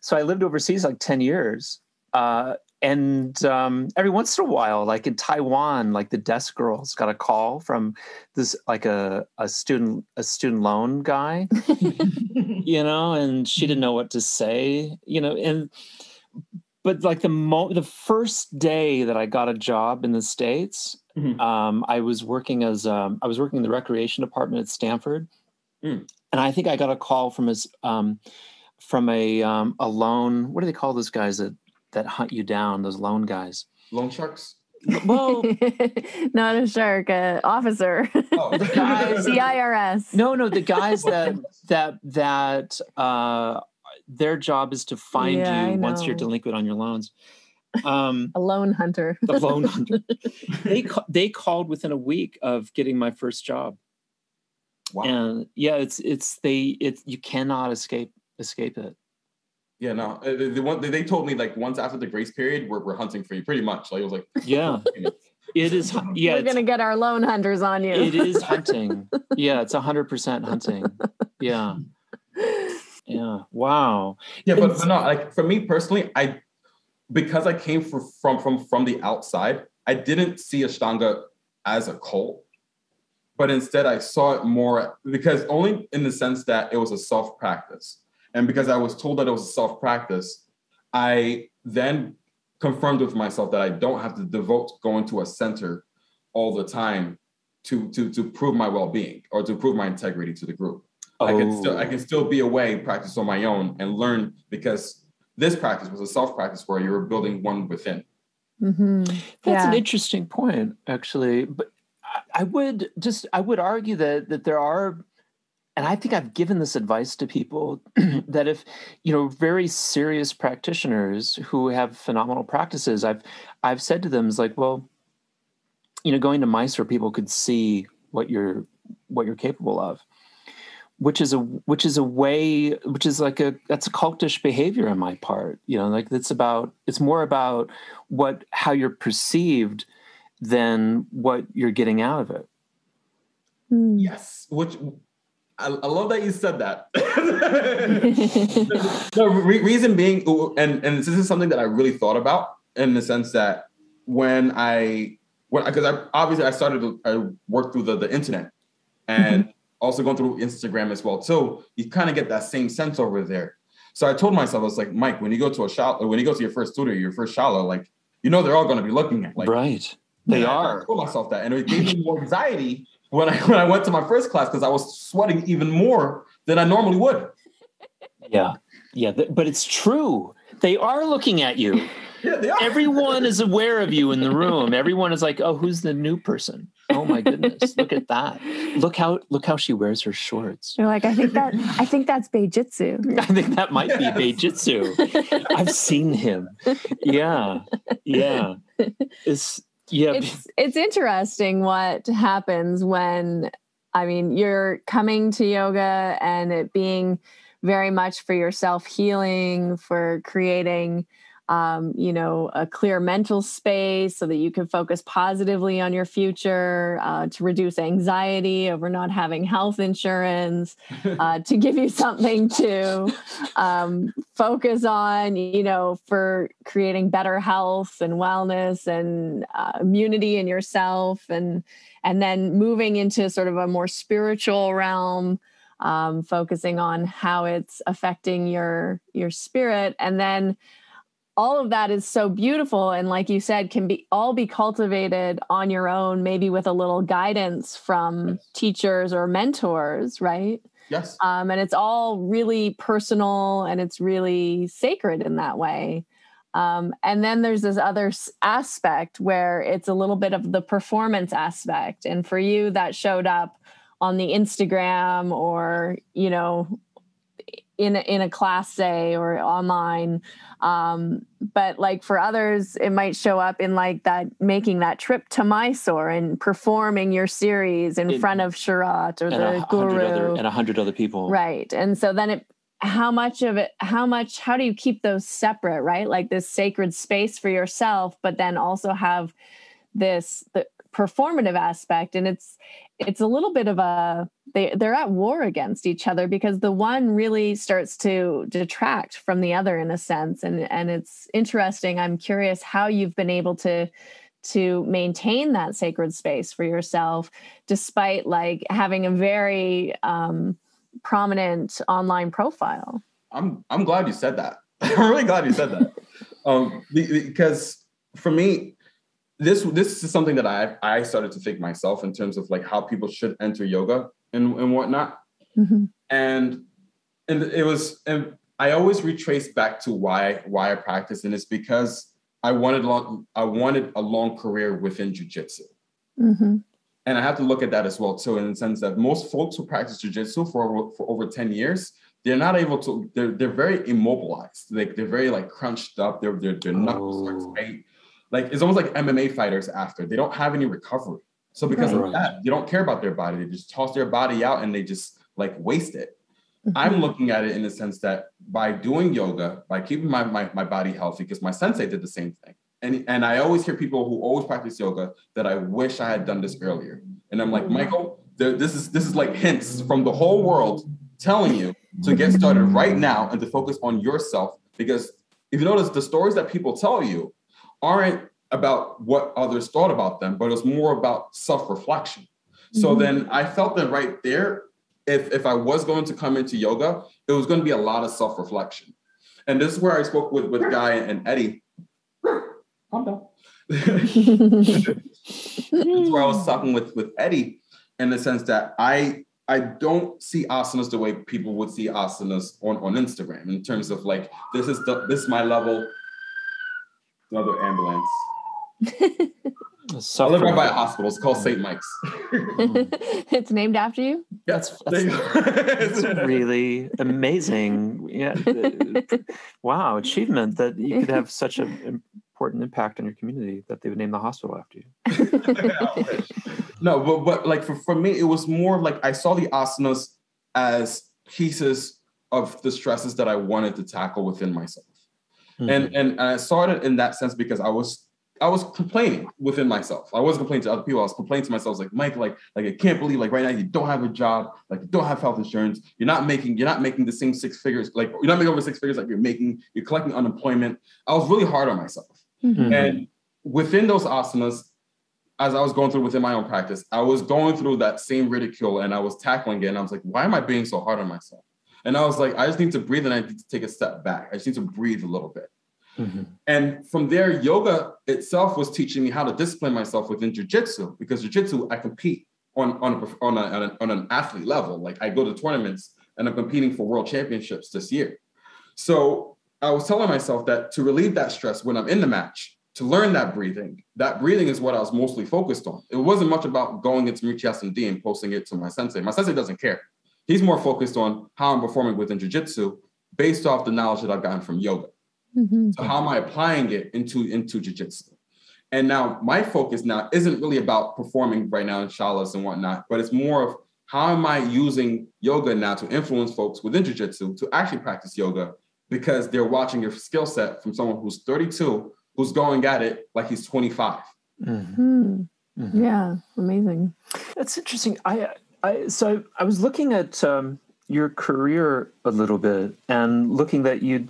so I lived overseas like 10 years. Uh, and um, every once in a while, like in Taiwan, like the desk girls got a call from this like a, a student a student loan guy, you know, and she didn't know what to say, you know, and but like the mo- the first day that I got a job in the states, mm-hmm. um, I was working as um, I was working in the recreation department at Stanford, mm and I think I got a call from his um, from a um, a loan. What do they call those guys that that hunt you down? Those loan guys. Loan sharks. Well, not a shark, uh, officer. Oh. the guys, CIRS. No, no, the guys that that that uh, their job is to find yeah, you once you're delinquent on your loans. Um, a loan hunter. the loan hunter. They they called within a week of getting my first job. Wow. And yeah, it's it's they it's you cannot escape escape it. Yeah, no. Uh, the, one they told me like once after the grace period, we're, we're hunting for you pretty much. Like it was like yeah. It is yeah. We're gonna get our loan hunters on you. It is hunting. yeah, it's hundred percent hunting. Yeah. Yeah. Wow. Yeah, but, but no, like for me personally, I because I came from from from from the outside, I didn't see Ashtanga as a cult but instead I saw it more because only in the sense that it was a self practice. And because I was told that it was a self practice, I then confirmed with myself that I don't have to devote going to a center all the time to to to prove my well-being or to prove my integrity to the group. Oh. I can still I can still be away, practice on my own, and learn because this practice was a self practice where you were building one within. Mm-hmm. That's yeah. an interesting point, actually. But I would just I would argue that that there are and I think I've given this advice to people that if you know very serious practitioners who have phenomenal practices, I've I've said to them is like, well, you know, going to Mysore where people could see what you're what you're capable of, which is a which is a way which is like a that's a cultish behavior on my part. You know, like it's about it's more about what how you're perceived than what you're getting out of it. Hmm. Yes, which I, I, love that you said that. the re- reason being, and and this is something that I really thought about in the sense that when I when because I obviously I started to I worked through the, the internet and mm-hmm. also going through Instagram as well too. You kind of get that same sense over there. So I told myself, I was like, Mike, when you go to a shop, when you go to your first studio, your first shala, like you know they're all going to be looking at like right they are. I told myself that, and it gave me more anxiety when I when I went to my first class because I was sweating even more than I normally would. Yeah, yeah, but it's true. They are looking at you. Yeah, they are. Everyone is aware of you in the room. Everyone is like, "Oh, who's the new person?" Oh my goodness! look at that. Look how look how she wears her shorts. You're like, I think that I think that's Beijitsu. I think that might be Beijitsu. I've seen him. Yeah, yeah. It's yeah. It's it's interesting what happens when I mean you're coming to yoga and it being very much for your self healing, for creating um, you know, a clear mental space so that you can focus positively on your future, uh, to reduce anxiety over not having health insurance, uh, to give you something to um, focus on, you know, for creating better health and wellness and uh, immunity in yourself, and and then moving into sort of a more spiritual realm. Um, focusing on how it's affecting your your spirit and then all of that is so beautiful and like you said can be all be cultivated on your own maybe with a little guidance from yes. teachers or mentors right? Yes. Um, and it's all really personal and it's really sacred in that way. Um, and then there's this other aspect where it's a little bit of the performance aspect. And for you that showed up on the instagram or you know in a, in a class say or online. Um, but like for others it might show up in like that making that trip to mysore and performing your series in it, front of Sharath or the guru other, and a hundred other people. Right. And so then it how much of it how much how do you keep those separate right? Like this sacred space for yourself but then also have this the performative aspect and it's it's a little bit of a they they're at war against each other because the one really starts to detract from the other in a sense and and it's interesting i'm curious how you've been able to to maintain that sacred space for yourself despite like having a very um, prominent online profile. I'm i'm glad you said that. I'm really glad you said that. Um, because for me this this is something that I I started to think myself in terms of like how people should enter yoga and and whatnot, mm-hmm. and and it was and I always retrace back to why why I practice and it's because I wanted long I wanted a long career within jujitsu. Mm-hmm. And I have to look at that as well too, in the sense that most folks who practice jujitsu for for over ten years, they're not able to. They're they're very immobilized. Like they're very like crunched up. Their their their knuckles oh. are tight like it's almost like MMA fighters after they don't have any recovery. So because right. of that, they don't care about their body. They just toss their body out and they just like waste it. Mm-hmm. I'm looking at it in the sense that by doing yoga, by keeping my, my, my body healthy, because my sensei did the same thing. And, and I always hear people who always practice yoga that I wish I had done this earlier. And I'm like. Michael, this is this is like hints from the whole world telling you to get started right now and to focus on yourself. Because if you notice the stories that people tell you aren't about what others thought about them, but it's more about self-reflection. Mm-hmm. So then I felt that right there, if if I was going to come into yoga, it was going to be a lot of self-reflection. And this is where I spoke with with Guy and Eddie. Calm down. this is where I was talking with with Eddie in the sense that I I don't see asanas the way people would see asanas on, on Instagram in terms of like this is the this is my level another ambulance. I live right by a hospital. It's called St. Mike's. it's named after you. That's, that's, that's really amazing. Yeah. Uh, wow, achievement that you could have such an important impact on your community that they would name the hospital after you. no, but but like for, for me, it was more like I saw the asanas as pieces of the stresses that I wanted to tackle within myself. Mm-hmm. And and I saw it in that sense because I was I was complaining within myself. I wasn't complaining to other people. I was complaining to myself. Like, Mike, like, like I can't believe, like, right now you don't have a job, like you don't have health insurance. You're not making, you're not making the same six figures, like you're not making over six figures like you're making. You're collecting unemployment. I was really hard on myself. Mm-hmm. And within those asanas, as I was going through within my own practice, I was going through that same ridicule and I was tackling it. And I was like, why am I being so hard on myself? And I was like, I just need to breathe and I need to take a step back. I just need to breathe a little bit. Mm-hmm. And from there, yoga itself was teaching me how to discipline myself within jujitsu because jujitsu, I compete on, on, a, on, a, on, an athlete level. Like I go to tournaments and I'm competing for world championships this year. So I was telling myself that to relieve that stress when I'm in the match, to learn that breathing, that breathing is what I was mostly focused on. It wasn't much about going into Marichyasana D and posting it to my sensei. My sensei doesn't care. He's more focused on how I'm performing within jiu-jitsu based off the knowledge that I've gotten from yoga. Mm-hmm. So how am I applying it into, into jiu-jitsu? And now my focus now isn't really about performing right now in shalas and whatnot, but it's more of how am I using yoga now to influence folks within jiu-jitsu to actually practice yoga because they're watching your skill set from someone who's 32 who's going at it like he's 25 mm-hmm. Mm-hmm. yeah amazing that's interesting i i so i was looking at um, your career a little bit and looking that you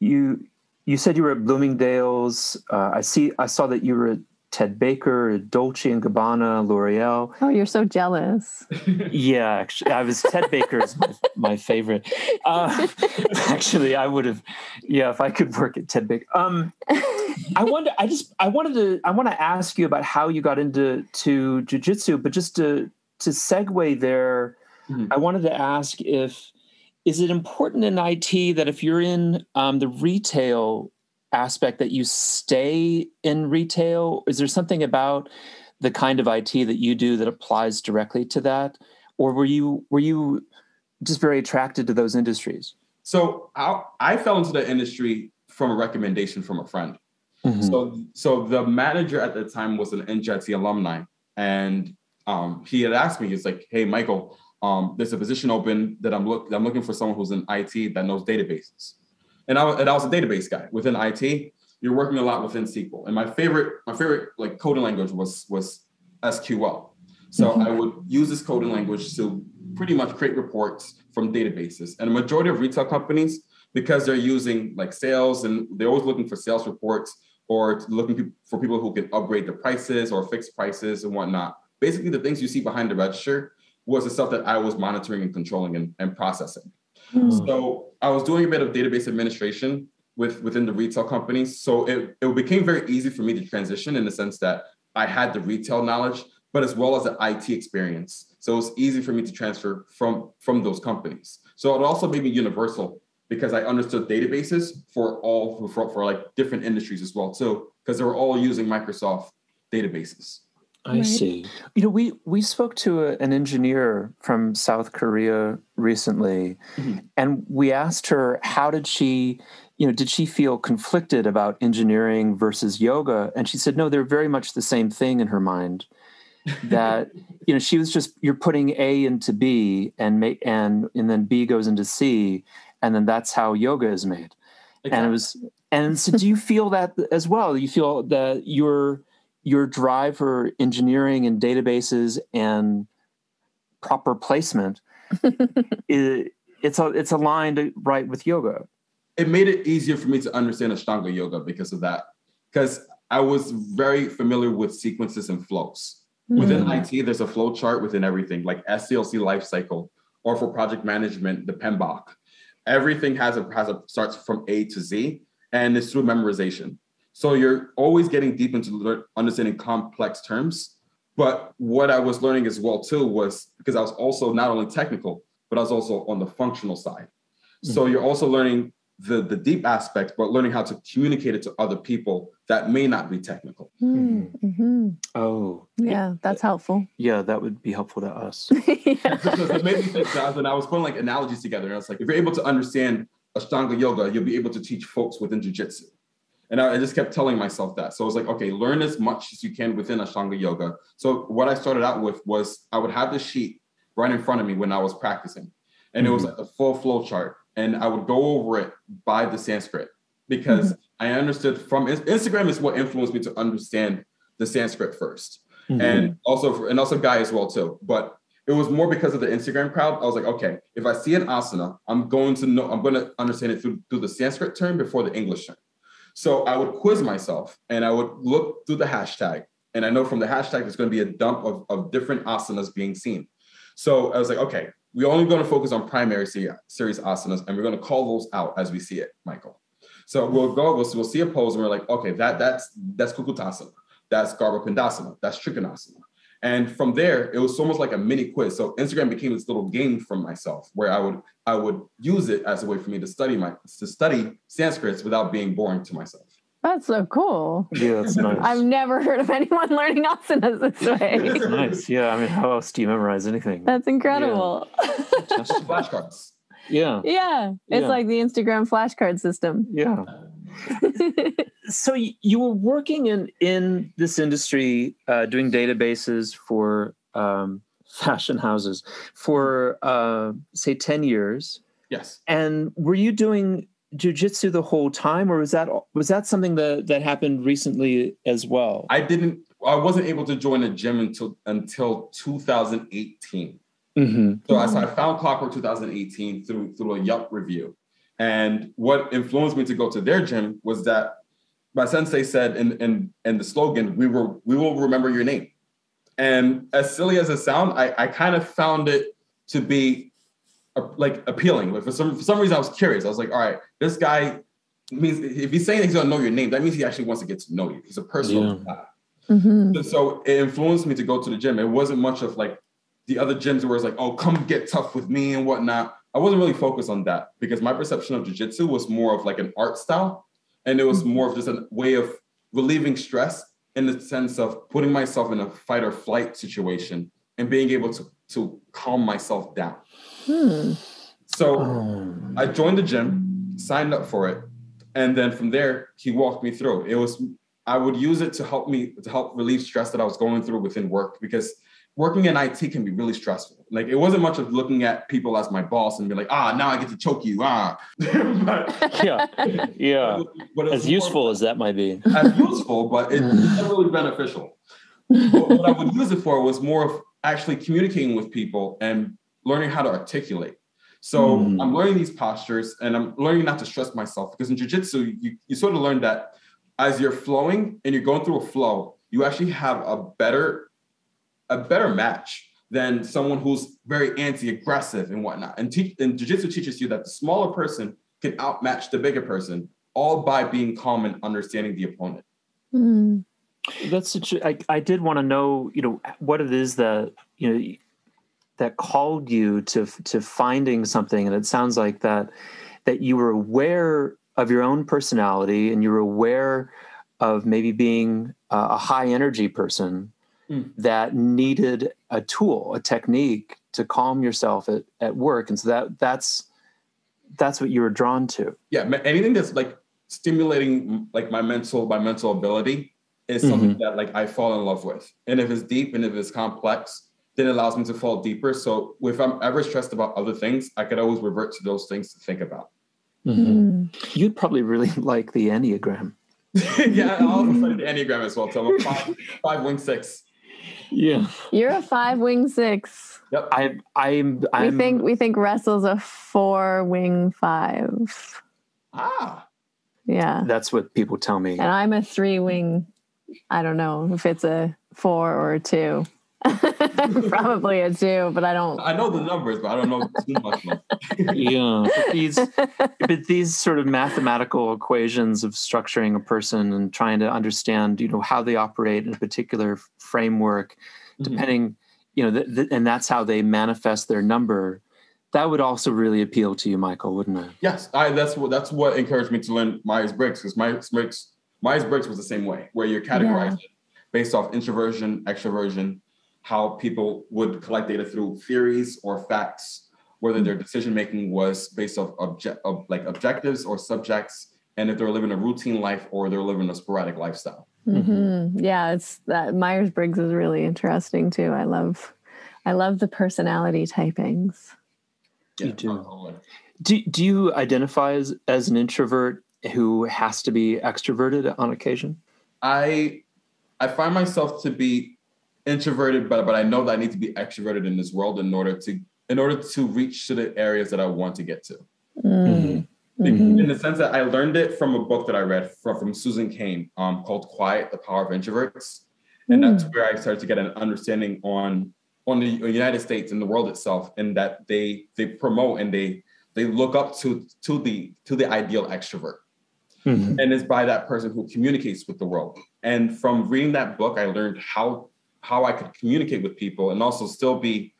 you you said you were at bloomingdale's uh, i see i saw that you were at Ted Baker, Dolce and Gabbana, L'Oreal. Oh, you're so jealous. yeah, actually, I was Ted Baker is my, my favorite. Uh, actually, I would have, yeah, if I could work at Ted Baker. Um, I wonder. I just, I wanted to, I want to ask you about how you got into to jujitsu, but just to to segue there, mm-hmm. I wanted to ask if is it important in IT that if you're in um, the retail aspect that you stay in retail? Is there something about the kind of IT that you do that applies directly to that, or were you were you just very attracted to those industries? So I, I fell into the industry from a recommendation from a friend. Mm-hmm. So so the manager at the time was an NJIT alumni, and um, he had asked me, he's like, "Hey, Michael." Um, there's a position open that I'm look I'm looking for someone who's in IT that knows databases and I, and I was a database guy within IT. You're working a lot within SQL, and my favorite my favorite like coding language was was SQL. So mm-hmm. I would use this coding language to pretty much create reports from databases. And a majority of retail companies, because they're using like sales and they're always looking for sales reports or looking for people who can upgrade the prices or fix prices and whatnot. Basically, the things you see behind the register was the stuff that I was monitoring and controlling and, and processing. Mm. So I was doing a bit of database administration with within the retail companies. So it, it became very easy for me to transition in the sense that I had the retail knowledge, but as well as the IT experience. So it was easy for me to transfer from from those companies. So it also made me universal because I understood databases for all for, for like different industries as well too, because they were all using Microsoft databases. I right. see. You know, we we spoke to a, an engineer from South Korea recently, mm-hmm. and we asked her how did she, you know, did she feel conflicted about engineering versus yoga? And she said, no, they're very much the same thing in her mind. that you know, she was just you're putting A into B, and make and and then B goes into C, and then that's how yoga is made. Exactly. And it was, and so do you feel that as well? You feel that you're your drive for engineering and databases and proper placement it, it's a, it's aligned right with yoga. It made it easier for me to understand ashtanga yoga because of that because i was very familiar with sequences and flows. Mm. within it there's a flow chart within everything like sdlc life cycle or for project management the PMBOK everything has a has a starts from a to z and it's through memorization so you're always getting deep into understanding complex terms. But what I was learning as well too was because I was also not only technical, but I was also on the functional side. Mm-hmm. So you're also learning the the deep aspect, but learning how to communicate it to other people that may not be technical. Mm-hmm. mm-hmm. Oh, yeah, that's helpful. Yeah, that would be helpful to us. yeah. it made me think, Jonathan. I was putting like analogies together, and I was like, if you're able to understand Ashtanga yoga, you'll be able to teach folks within jujitsu. And I, just kept telling myself that. So I was like, okay, learn as much as you can within Ashtanga yoga. So what I started out with was I would have the sheet right in front of me when I was practicing. And mm-hmm. it was mm-hmm. like a full flow chart. And I would go over it by the Sanskrit because mm-hmm. I understood from Instagram is what influenced me to understand the Sanskrit 1st mm-hmm. And also, for, and also Guy as well too. But it was more because of the Instagram crowd. I was like, okay, if I see an asana, I'm going to know, I'm going to understand it through, through the Sanskrit term before the English term. So I would quiz myself and I would look through the hashtag. And I know from the hashtag, there's going to be a dump of, of different asanas being seen. So I was like, okay, we're only going to focus on primary series asanas and we're going to call those out as we see it, Michael. So we'll go, we'll, we'll see a pose and we're like, okay, that that's that's Kukkutasana, that's Garbha Pindasana, that's Trikonasana. And from there, it was almost like a mini quiz. So Instagram became this little game for myself where I would I would use it as a way for me to study my to study Sanskrit without being boring to myself. That's so cool. Yeah, that's nice. I've never heard of anyone learning asanas this way. That's nice. Yeah, I mean, how else do you memorize anything? That's incredible. Flashcards. Yeah, yeah, it's Yeah. like the Instagram flashcard system. yeah. So y- you were working in in this industry, uh, doing databases for um, fashion houses for uh, say ten years. Yes. And were you doing jujitsu the whole time, or was that was that something that that happened recently as well? I didn't I wasn't able to join a gym until until 2018. hmm So I, so I found Clockwork 2018 through through a Yelp review. And what influenced me to go to their gym was that my sensei said in in, in the slogan, we were we will remember your name. And as silly as it sounds, I, I kind of found it to be uh, like appealing. Like for some for some reason, I was curious. I was like, all right, this guy means if he's saying he's gonna know your name, that means he actually wants to get to know you. He's a personal Yeah. guy. Mhm. So it influenced me to go to the gym. It wasn't much of like the other gyms where it's like, oh, come get tough with me and whatnot. I wasn't really focused on that because my perception of jujitsu was more of like an art style. And it was more of just a way of relieving stress in the sense of putting myself in a fight or flight situation and being able to, to calm myself down. Hmm. So Oh. I joined the gym, signed up for it, and then from there he walked me through. It was I would use it to help me to help relieve stress that I was going through within work because working in IT can be really stressful. Like it wasn't much of looking at people as my boss and be like, ah, now I get to choke you, ah. but, yeah, yeah. but As more- useful as that might be. as useful, but it's not really beneficial. But what I would use it for was more of actually communicating with people and learning how to articulate. So Mm. I'm learning these postures and I'm learning not to stress myself because in jujitsu, you, you sort of learn that as you're flowing and you're going through a flow, you actually have a better, a better match than someone who's very anti-aggressive and whatnot. And, teach, and jujitsu teaches you that the smaller person can outmatch the bigger person, all by being calm and understanding the opponent. Hmm. That's such. a- I, I did want to know, you know, what it is that you know that called you to to finding something, and it sounds like that that you were aware of your own personality and you were aware of maybe being uh, a high energy person Mm. that needed a tool, a technique to calm yourself at, at work, and so that that's that's what you were drawn to. yeah anything that's like stimulating like my mental my mental ability is something that like i fall in love with and if it's deep and if it's complex then it allows me to fall deeper so if i'm ever stressed about other things i could always revert to those things to think about Hmm. You'd probably really like the enneagram. yeah i also studied the enneagram as well so i'm a five, five wing six Yeah. You're a five wing six. yep I I'm We I'm think we think Russell's a four wing five. ah Yeah. that's what people tell me. And I'm a three wing. I don't know if it's a four or a two. Probably a two, but I don't. i know the numbers but i don't know too much yeah. But these but these sort of mathematical equations of structuring a person and trying to understand, you know, how they operate in a particular framework, Mhm. depending, you know, th- th- and that's how they manifest their number. That would also really appeal to you, Michael, wouldn't it? Yes, I, that's what that's what encouraged me to learn Myers Briggs because Myers Briggs Myers Briggs was the same way, where you're categorized based off introversion, extroversion, how people would collect data through theories or facts, whether their decision making was based off object of like objectives or subjects, and if they're living a routine life or they're living a sporadic lifestyle. hmm Yeah, it's that Myers Briggs is really interesting too. I love, I love the personality typings. You do. totally. Do do you identify as, as an introvert who has to be extroverted on occasion? I I find myself to be introverted, but but I know that I need to be extroverted in this world in order to in order to reach to the areas that I want to get to. Mm. Mhm. Mhm. In the sense that I learned it from a book that I read from, from Susan Cain um, called Quiet, the Power of Introverts. And that's where I started to get an understanding on on the United States and the world itself, and that they they promote and they they look up to to the to the ideal extrovert Mhm. and it's by that person who communicates with the world. And from reading that book, I learned how how I could communicate with people and also still be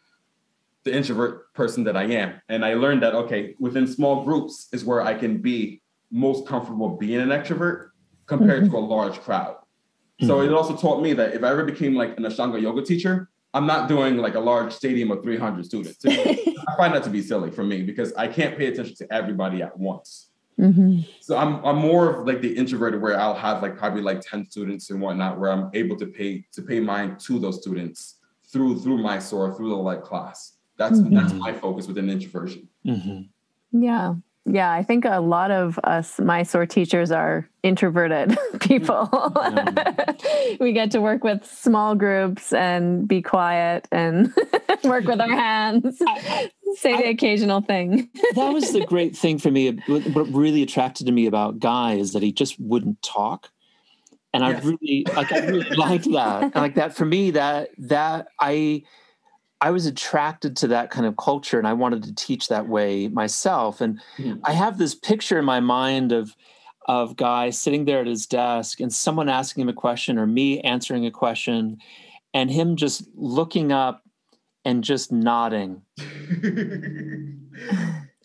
the introvert person that I am. And I learned that okay, within small groups is where I can be most comfortable being an extrovert compared mm-hmm. to a large crowd. Mm-hmm. So it also taught me that if I ever became like an Ashtanga yoga teacher, I'm not doing like a large stadium of 300 students. I find that to be silly for me because I can't pay attention to everybody at once. Mm-hmm. So I'm I'm more of like the introverted where I'll have like probably like 10 students and whatnot where I'm able to pay to pay mind to those students through through Mysore, through the like class. That's mm-hmm. that's my focus within introversion. Mm-hmm. Yeah. Yeah, I think a lot of us Mysore teachers are introverted people. we get to work with small groups and be quiet and work with our hands, say the occasional thing. that was the great thing for me. What really attracted to me about Guy is that he just wouldn't talk. And yes. I really like I really liked that. like that for me, that that I I was attracted to that kind of culture and I wanted to teach that way myself. And mm-hmm. I have this picture in my mind of of Guy sitting there at his desk and someone asking him a question or me answering a question and him just looking up and just nodding.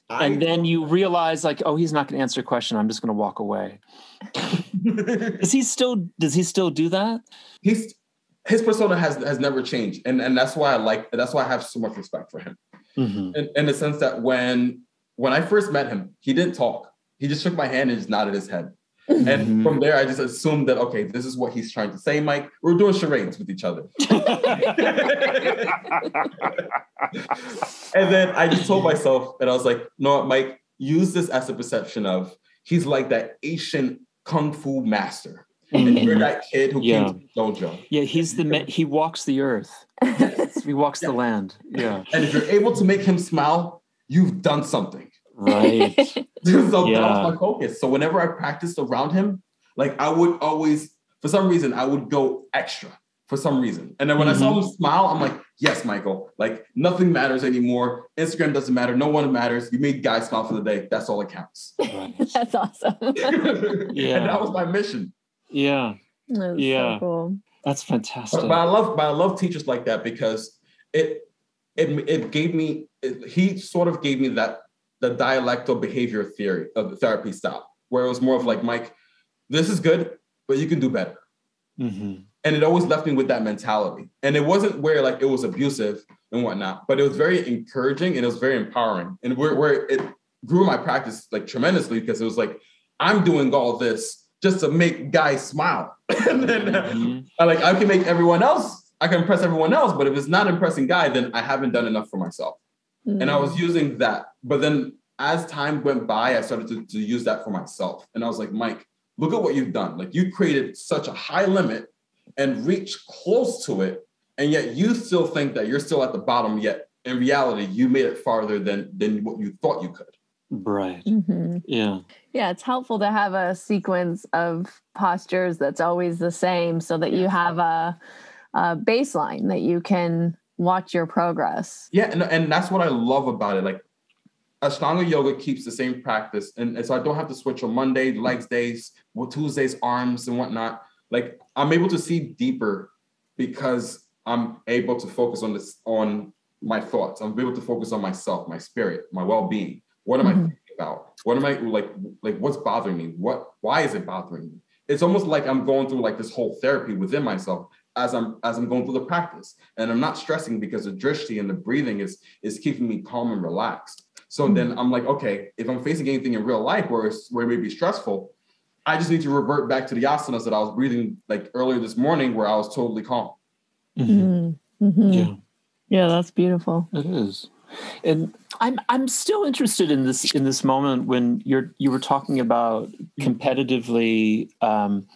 and then you realize like oh he's not going to answer a question i'm just going to walk away does he still does he still do that he's his persona has has never changed, and and that's why I like that's why I have so much respect for him. Mm-hmm. In, in the sense that when when I first met him, he didn't talk. He just shook my hand and just nodded his head. Mm-hmm. And from there, I just assumed that okay, this is what he's trying to say, Mike. We're doing charades with each other. and then I just told myself, and I was like, no, Mike, use this as a perception of he's like that Asian kung fu master and you're that kid who yeah. came to the dojo. Yeah, he's the man, he walks the earth. he walks yeah. the land. Yeah. And if you're able to make him smile, you've done something. Right. so yeah. that was my focus. So whenever I practiced around him, like I would always, for some reason, I would go extra for some reason. And then when mm-hmm. I saw mm-hmm. him smile, I'm like, yes, Michael, like nothing matters anymore. Instagram doesn't matter. No one matters. You made Guy's smile for the day. That's all that counts. Right. That's awesome. yeah. And that was my mission. Yeah. yeah. So cool. That's fantastic. But, but, I love, but I love teachers like that because it, it, it gave me, it, he sort of gave me that, the dialectal behavior theory of the therapy style, where it was more of like, Mike, this is good, but you can do better. Mm-hmm. And it always left me with that mentality. And it wasn't where like it was abusive and whatnot, but it was very encouraging and it was very empowering. And where, where it grew my practice like tremendously because it was like, I'm doing all this just to make Guy's smile. and then mm-hmm. I like I can make everyone else, I can impress everyone else, but if it's not impressing Guy, then I haven't done enough for myself. Mm-hmm. And I was using that. But then as time went by, I started to, to use that for myself. And I was like, Mike, look at what you've done. Like you created such a high limit and reached close to it. And yet you still think that you're still at the bottom, yet in reality, you made it farther than than what you thought you could. Right. Mm-hmm. Yeah. Yeah, it's helpful to have a sequence of postures that's always the same so that you have a, a baseline that you can watch your progress. Yeah, and, and that's what I love about it. Like Ashtanga yoga keeps the same practice. And, and so I don't have to switch on Monday, legs days, well, Tuesdays, arms and whatnot. Like I'm able to see deeper because I'm able to focus on this on my thoughts. I'm able to focus on myself, my spirit, my well-being. What am mm-hmm. I thinking about? What am I like like what's bothering me? What why is it bothering me? It's almost like I'm going through like this whole therapy within myself as I'm as I'm going through the practice. And I'm not stressing because the drishti and the breathing is is keeping me calm and relaxed. So mm-hmm. then I'm like, okay, if I'm facing anything in real life where it's where it may be stressful, I just need to revert back to the asanas that I was breathing like earlier this morning where I was totally calm. Mm-hmm. Mm-hmm. Yeah. Yeah, that's beautiful. It is. And I'm I'm still interested in this in this moment when you're you were talking about competitively. Um,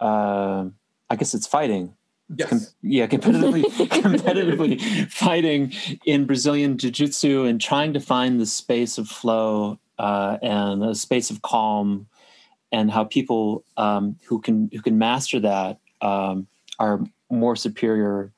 uh, I guess it's fighting. Yes. Com- yeah, competitively competitively fighting in Brazilian jiu-jitsu and trying to find the space of flow uh, and a space of calm, and how people um, who can who can master that um, are more superior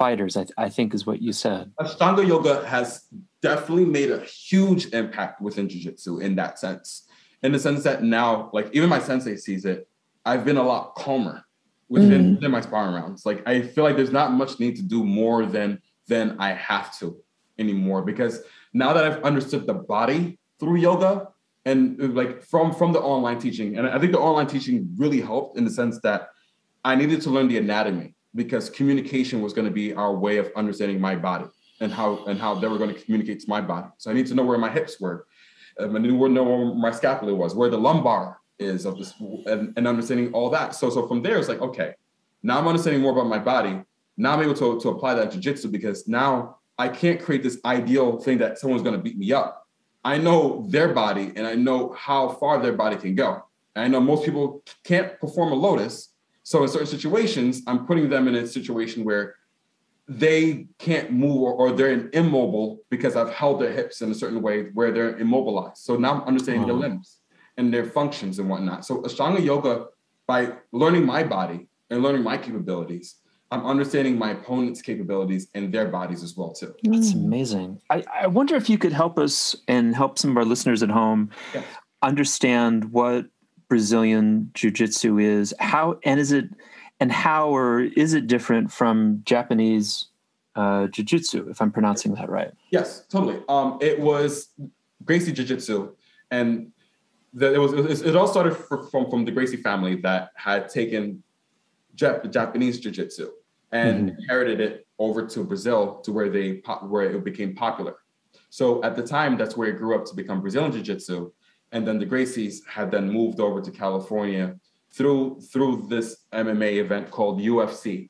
fighters, I, I think is what you said. Ashtanga yoga has definitely made a huge impact within jiu-jitsu in that sense. In the sense that now, like even my sensei sees it, I've been a lot calmer within, mm. within my sparring rounds. Like I feel like there's not much need to do more than than I have to anymore because now that I've understood the body through yoga and like from from the online teaching, and I think the online teaching really helped in the sense that I needed to learn the anatomy because communication was going to be our way of understanding my body and how and how they were going to communicate to my body. So I need to know where my hips were. Um, I need to know where my scapula was, where the lumbar is of this, and, and understanding all that. So so from there, it's like okay, now I'm understanding more about my body. Now I'm able to, to apply that jujitsu because now I can't create this ideal thing that someone's going to beat me up. I know their body and I know how far their body can go. And I know most people can't perform a lotus. So in certain situations, I'm putting them in a situation where they can't move or, or they're immobile because I've held their hips in a certain way where they're immobilized. So now I'm understanding their limbs and their functions and whatnot. So Ashtanga yoga, by learning my body and learning my capabilities, I'm understanding my opponent's capabilities and their bodies as well too. That's mm. amazing. I, I wonder if you could help us and help some of our listeners at home yes. understand what Brazilian jiu-jitsu is, how and is it and how or is it different from Japanese uh, jiu-jitsu, if I'm pronouncing that right? Yes, totally. Um, it was Gracie Jiu-Jitsu, and the, it was it all started from from the Gracie family that had taken Jap- Japanese Jiu-Jitsu and mm-hmm. inherited it over to Brazil to where they where it became popular. So at the time, that's where it grew up to become Brazilian Jiu-Jitsu, and then the Gracies had then moved over to California through through this MMA event called UFC,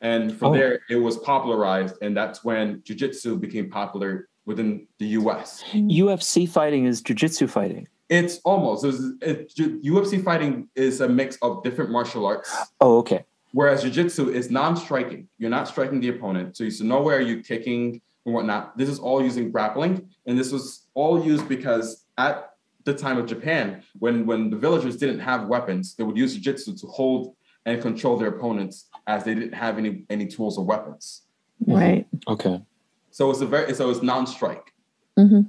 and from oh. there it was popularized, and that's when Jiu-Jitsu became popular within the U.S. Hmm. UFC fighting is Jiu-Jitsu fighting. It's almost it's, it, UFC fighting is a mix of different martial arts. Oh, okay. Whereas jiu-jitsu is non-striking. You're not striking the opponent. So you know where you're kicking and whatnot. This is all using grappling. And this was all used because at the time of Japan, when, when the villagers didn't have weapons, they would use jiu-jitsu to hold and control their opponents as they didn't have any, any tools or weapons. Right. Okay. So it's a very so it's non-strike. Mm-hmm.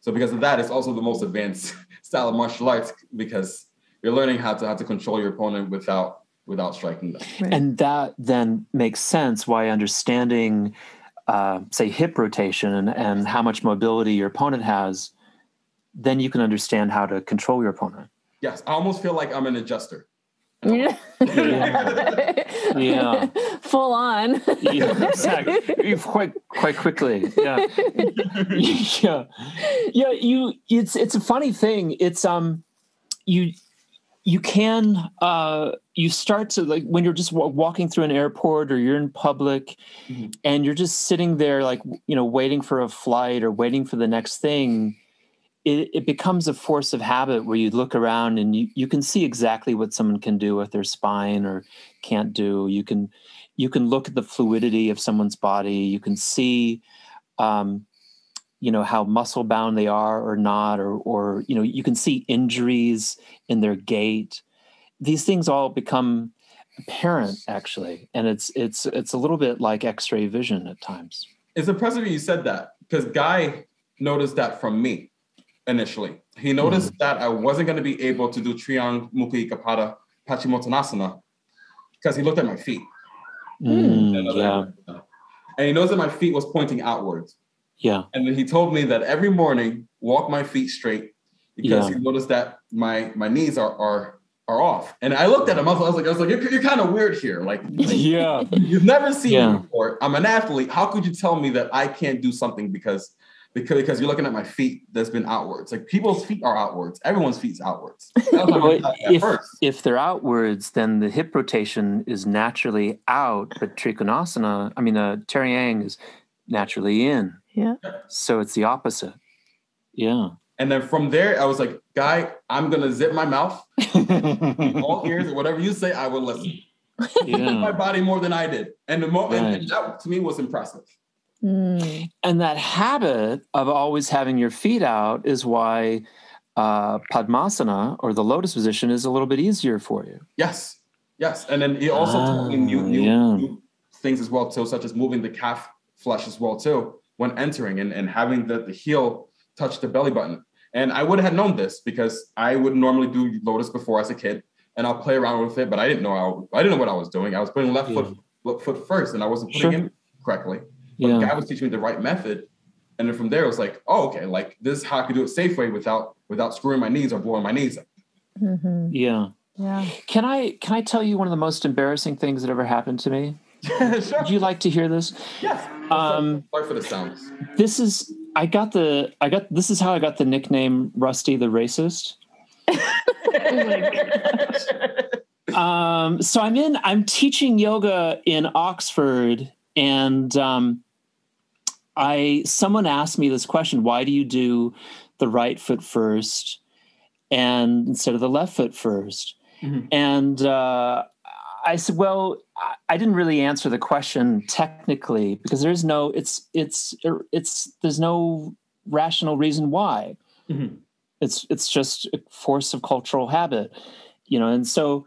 So because of that, it's also the most advanced style of martial arts because you're learning how to how to control your opponent without without striking them. Right. And that then makes sense why understanding, uh, say, hip rotation and, and how much mobility your opponent has, then you can understand how to control your opponent. Yes, I almost feel like I'm an adjuster. Yeah. yeah. Full on. yeah, exactly. Quite quite quickly. Yeah. yeah. Yeah, you it's it's a funny thing. It's um you you can uh, you start to like when you're just w- walking through an airport or you're in public mm-hmm. and you're just sitting there like you know waiting for a flight or waiting for the next thing it, it becomes a force of habit where you look around and you, you can see exactly what someone can do with their spine or can't do. You can you can look at the fluidity of someone's body. You can see um, you know how muscle bound they are or not or or you know you can see injuries in their gait. These things all become apparent actually and it's it's it's a little bit like x-ray vision at times. It's impressive you said that because Guy noticed that from me initially he noticed mm. that i wasn't going to be able to do triang mukhi kapada paschimottanasana because he looked at my feet mm, yeah. and he knows that my feet was pointing outwards yeah. And then he told me that every morning walk my feet straight because yeah. he noticed that my my knees are are are off. And I looked at him. I was, I was like, I was like, you're, you're kind of weird here. Like, yeah, you've never seen yeah. me before. I'm an athlete. How could you tell me that I can't do something because because because you're looking at my feet that's been outwards. Like people's feet are outwards. Everyone's feet's outwards. if, if they're outwards, then the hip rotation is naturally out, but Trikonasana, I mean, uh, Triang is naturally in. Yeah. So it's the opposite. Yeah. And then from there, I was like, Guy, I'm gonna zip my mouth, all ears, whatever you say, I will listen. Yeah. my body more than I did. And the mo- right. and that to me was impressive. Mm. And that habit of always having your feet out is why uh, Padmasana or the lotus position is a little bit easier for you. Yes. Yes. And then he also ah, taught me new, new, yeah. new things as well, too, such as moving the calf flesh as well, too when entering and, and having the, the heel touch the belly button. And I would have known this because I would normally do lotus before as a kid, and I'll play around with it. But I didn't know I, I didn't know what I was doing. I was putting left Yeah. foot foot first, and I wasn't putting Sure. it correctly. But Yeah. the guy was teaching me the right method, and then from there it was like, oh, okay, like this is how I could do it safe way without without screwing my knees or blowing my knees. up. Mhm. Yeah. Yeah. Can I can I tell you one of the most embarrassing things that ever happened to me? sure. Would you like to hear this? Yes. Um, Sorry for the sounds. This is I got the I got this is how I got the nickname Rusty the racist. Um, so I'm in I'm teaching yoga in Oxford and um, I someone asked me this question, why do you do the right foot first and instead of the left foot 1st Mhm. And uh, I said, well, I- didn't really answer the question technically because there's no, it's, it's, it's, there's no rational reason why. Mhm. It's, it's just a force of cultural habit, you know. And so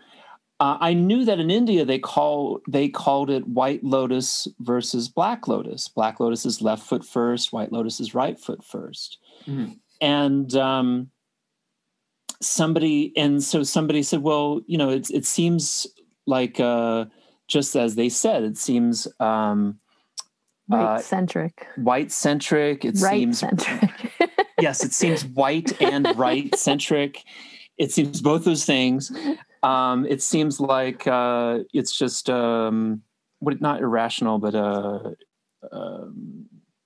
uh, I knew that in India they call they called it white lotus versus black lotus. Black lotus is left foot first, white lotus is right foot 1st Mhm. And um, somebody and so somebody said, well, you know, it it seems like uh, just as they said, it seems um, Right Uh, centric. white centric. It Right seems centric. yes, it seems white and right centric. It seems both those things. Um, it seems like uh, it's just um, what not irrational, but uh, um,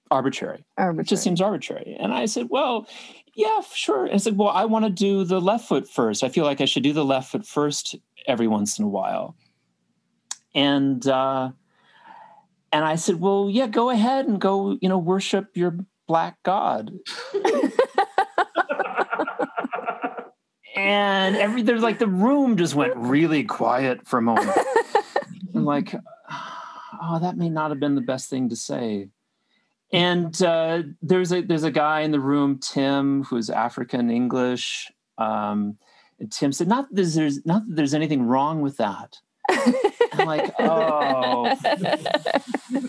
arbitrary. It just seems arbitrary. And I said, well, yeah, sure. And I said, well, I want to do the left foot first. I feel like I should do the left foot first every once in a while. And uh, and I said, well, yeah, go ahead and go, you know, worship your black god. and every there's like the room just went really quiet for a moment. I'm like, oh, that may not have been the best thing to say. And uh, there's a there's a guy in the room, Tim, who's African English. Um, and Tim said, "Not that there's not that there's anything wrong with that." I'm like, oh,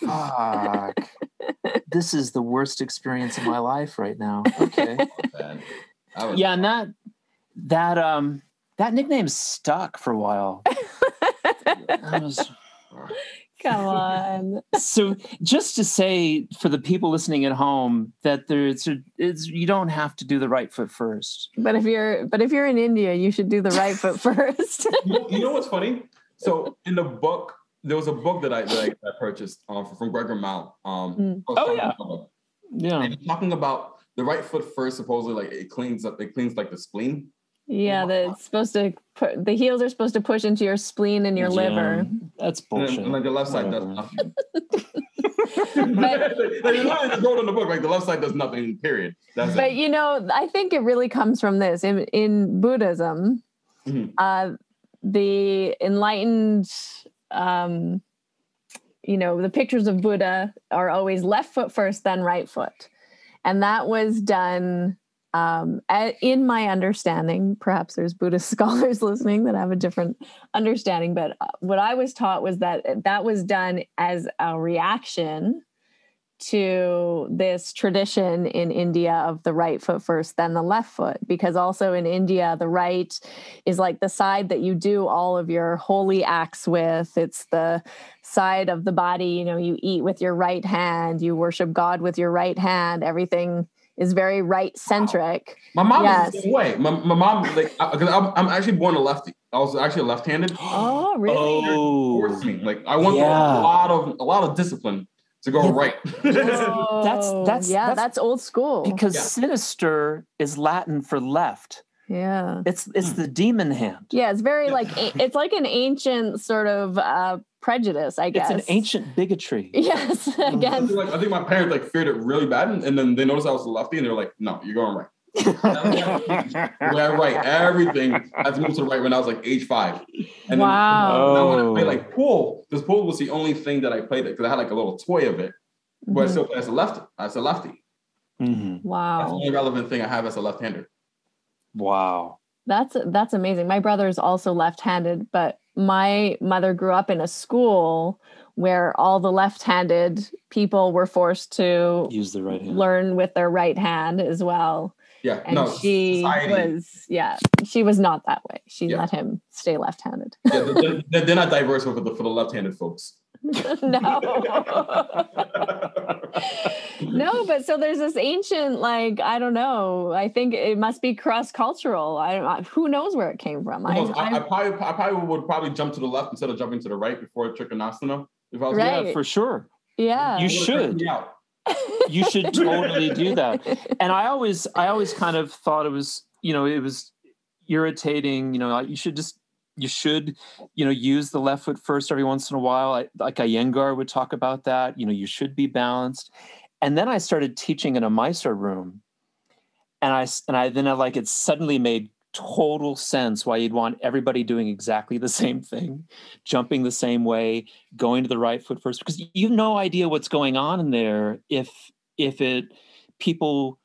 fuck. This is the worst experience of my life right now. Okay. Man, I was- Yeah, and that that um that nickname stuck for a while. Was- Come on. so just to say for the people listening at home that there's it's you don't have to do the right foot first. But if you're but if you're in India, you should do the right foot first. you, know, you know what's funny? So in the book, there was a book that I that I, I purchased um, from Gregor Mount. Um, Mm. Oh, yeah. Yoga. Yeah. and talking about the right foot first. Supposedly, like it cleans up, it cleans like the spleen. Yeah, that it's supposed to put the heels are supposed to push into your spleen and your Yeah, liver. That's bullshit. and like the left side does nothing. But- like, you literally just wrote on the book, like the left side does nothing. Period. That's But it. you know, I think it really comes from this in in Buddhism. Mhm. Uh, the enlightened, um, you know, the pictures of Buddha are always left foot first, then right foot, and that was done. Um, in my understanding, perhaps there's Buddhist scholars listening that have a different understanding, but uh, what I was taught was that that was done as a reaction to this tradition in India of the right foot first, then the left foot. Because also in India, the right is like the side that you do all of your holy acts with. It's the side of the body, you know, you eat with your right hand, you worship God with your right hand. Everything is very right centric. My mom Yes. is the same way. My, my mom, like, because I'm, I'm actually born a lefty. I was actually left-handed. Oh, really? Oh, Like I went through Yeah. a lot of a lot of discipline to go Yeah. right. That's- Oh, that's- yeah, that's- that's, old school. because Yeah. sinister is Latin for left. yeah. It's it's the demon hand. Yeah, it's very like a- it's like an ancient sort of uh prejudice, I guess. It's an ancient bigotry. Yes, I again. feel like I think my parents like feared it really bad, and, and then they noticed I was a lefty, and they were like, "No, you're going right." yeah, right. Everything had to move to the right when I was like age five. And Wow. then now when I Oh. play like pool, because pool was the only thing that I played it, because I had like a little toy of it, but I still play as a lefty. As a lefty, Mhm. that's the only relevant thing I have as a left-hander. Wow. That's that's amazing. My brother is also left-handed, but my mother grew up in a school where all the left-handed people were forced to Use the right hand. learn with their right hand as well. Yeah, and no, she society. was yeah she was not that way she Yeah. let him stay left-handed Yeah, they're, they're- they're not diverse for the for the left-handed folks. no no but so there's this ancient like i don't know i think it must be cross-cultural i don't who knows where it came from Who knows? I, I I, probably I probably would probably jump to the left instead of jumping to the right before Trikonasana. If I was Right. Yeah, for sure. yeah You should. freaked. You should totally do that. And I always, I always kind of thought it was, you know, it was irritating. You know, you should just, you should, you know, use the left foot first every once in a while. I, like Iyengar would talk about that. You know, you should be balanced. And then I started teaching in a Mysore room, and I and I then I like it suddenly made total sense why you'd want everybody doing exactly the same thing, jumping the same way, going to the right foot first, because you have no idea what's going on in there if if it people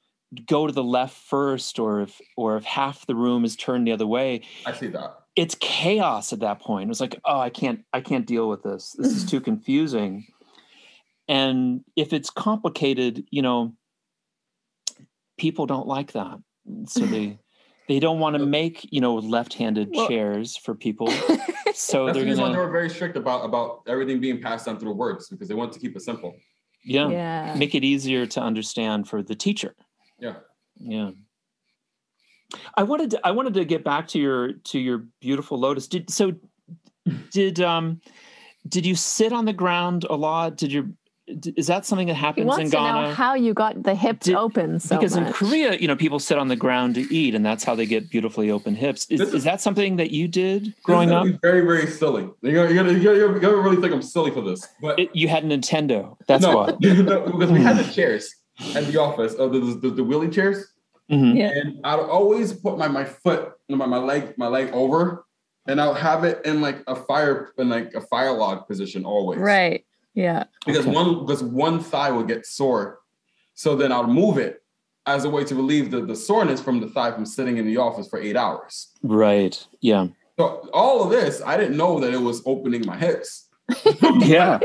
go to the left first or if or if half the room is turned the other way I see that. It's chaos at that point. It's like oh i can't i can't deal with this. This is mm. too confusing. And if it's complicated you know people don't like that. So they they don't want to make you know left-handed Well- chairs for people. So That's the they're reason why they gonna were very strict about about everything being passed down through words because they want to keep it simple. yeah, yeah. Make it easier to understand for the teacher. Yeah. yeah i wanted to i wanted to get back to your to your beautiful lotus. Did so did um did you sit on the ground a lot? Did your is that something that he happens in wants to know ghana? how you got the hips Did- open so because in korea you know people sit on the ground to eat and that's how they get beautifully open hips. Is, is is- that something that you did growing up? very very silly. You're gonna, you're gonna, you're gonna, you're gonna really think I'm silly for this, but it, you had nintendo. That's no, why. no, because we had the chairs at the office, uh, the, the the wheelie chairs, Mhm. Yeah. and I'd always put my my foot, my my leg, my leg over, and I'll have it in like a fire in like a fire log position always, right yeah because Okay. one because one thigh will get sore, so then I'll move it as a way to relieve the the soreness from the thigh from sitting in the office for eight hours. right yeah So all of this, I didn't know that it was opening my hips. yeah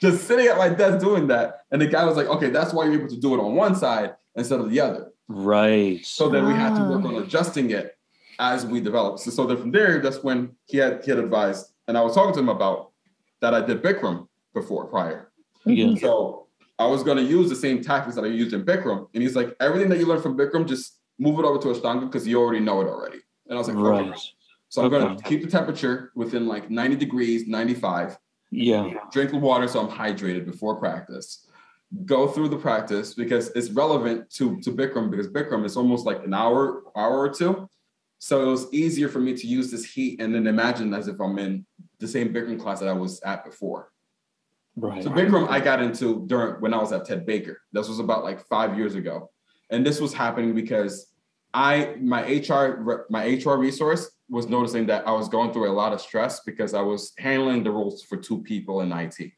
Just sitting at my desk doing that, and the guy was like, "Okay, that's why you're able to do it on one side instead of the other." Right So then we had to work on adjusting it as we developed. So, so then from there, that's when he had he had advised, and I was talking to him about that I did Bikram before prior. yeah So I was going to use the same tactics that I used in Bikram, and he's like, everything that you learned from Bikram, just move it over to Ashtanga because you already know it already. And I was like, okay. right So I'm going to keep the temperature within like 90 degrees, 95. yeah Drink the water so I'm hydrated before practice. Go through the practice because it's relevant to to Bikram because Bikram is almost like an hour, hour or two. So it was easier for me to use this heat and then imagine as if I'm in the same Bikram class that I was at before. right So Bikram I got into during when I was at Ted Baker. This was about like five years ago, and this was happening because I my HR my HR resource was noticing that I was going through a lot of stress because I was handling the roles for two people in IT,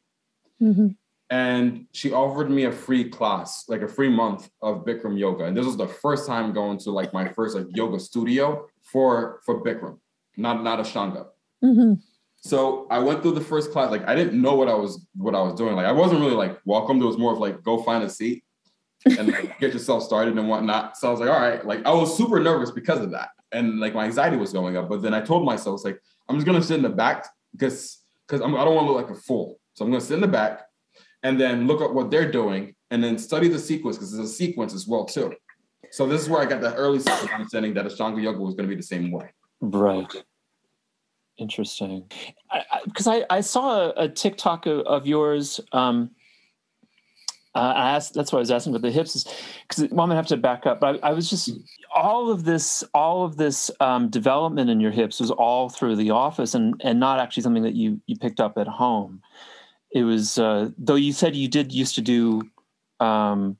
Mhm. And she offered me a free class, like a free month of Bikram yoga, and this was the first time going to like my first like yoga studio for for Bikram, not not Ashtanga. Mhm. So I went through the first class. Like I didn't know what I was what I was doing. Like I wasn't really like welcome. There was more of like go find a seat and like get yourself started and whatnot. So I was like, all right. Like I was super nervous because of that, and like my anxiety was going up. But then I told myself, it's like I'm just gonna sit in the back because because I don't want to look like a fool. So I'm gonna sit in the back and then look at what they're doing and then study the sequence because there's a sequence as well too. So this is where I got the early understanding that Ashtanga yoga was going to be the same way. Right. Interesting. Because I, I, I, saw a, a TikTok of, of yours. Um, uh, I asked, that's why I was asking about the hips, is because well, I'm gonna have to back up. But I, I was just all of this, all of this um, development in your hips was all through the office, and and not actually something that you you picked up at home. It was uh, though you said you did used to do um,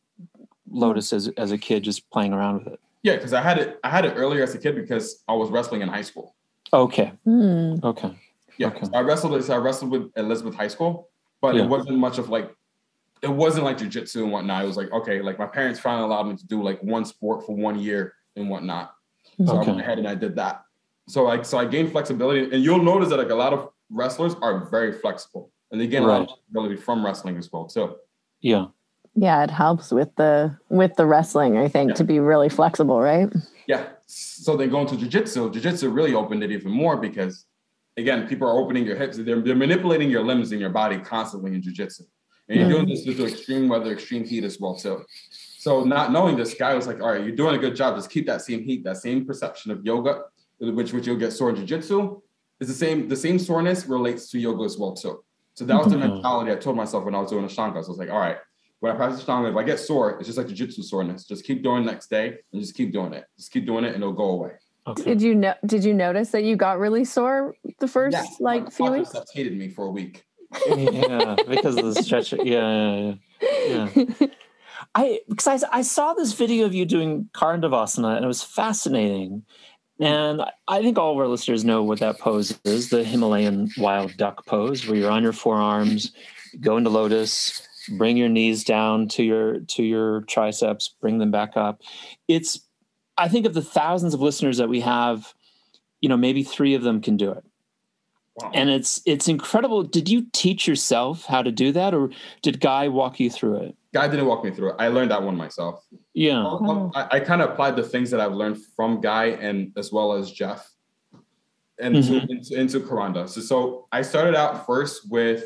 Lotus as as a kid, just playing around with it. Yeah, because I had it. I had it earlier as a kid because I was wrestling in high school. Okay. Mm. Okay. Yeah, Okay. so I wrestled. So I wrestled with Elizabeth High School, but Yeah. it wasn't much of like. It wasn't like jujitsu and whatnot. It was like okay, like my parents finally allowed me to do like one sport for one year and whatnot. So I went ahead and I did that. So like, so I gained flexibility, and you'll notice that like a lot of wrestlers are very flexible, and they gain a lot of Right. flexibility from wrestling as well too. Yeah. Yeah, it helps with the with the wrestling, I think, Yeah. to be really flexible, right? Yeah. So then going to jujitsu, jujitsu really opened it even more because, again, people are opening your hips. They're, they're manipulating your limbs and your body constantly in jujitsu. And you're doing mm. this due to extreme weather, extreme heat as well, too. So not knowing this guy was like, all right, you're doing a good job. Just keep that same heat, that same perception of yoga, which which you'll get sore in jujitsu. Is the same, the same soreness relates to yoga as well, too. So that was the mentality I told myself when I was doing Ashtanga. So I was like, all right, when I practice Ashtanga, if I get sore, it's just like jujitsu soreness. Just keep doing it next day and just keep doing it. Just keep doing it and it'll go away. Okay. Did you know did you notice that you got really sore the first Yeah, like few weeks? quadriceps hated me for a week. yeah, because of the stretch. Yeah, yeah, yeah. I because I, I saw this video of you doing Karandavasana and it was fascinating. And I- think all of our listeners know what that pose is the Himalayan wild duck pose, where you're on your forearms, go into lotus, bring your knees down to your to your triceps, bring them back up. It's I think of the thousands of listeners that we have, you know, maybe three of them can do it Wow. and it's it's incredible did you teach yourself how to do that or did guy walk you through it Guy didn't walk me through it. I learned that one myself. yeah Oh. I, I kind of applied the things that I've learned from Guy and as well as Jeff and Mhm. into, into Karanda. So, so I started out first with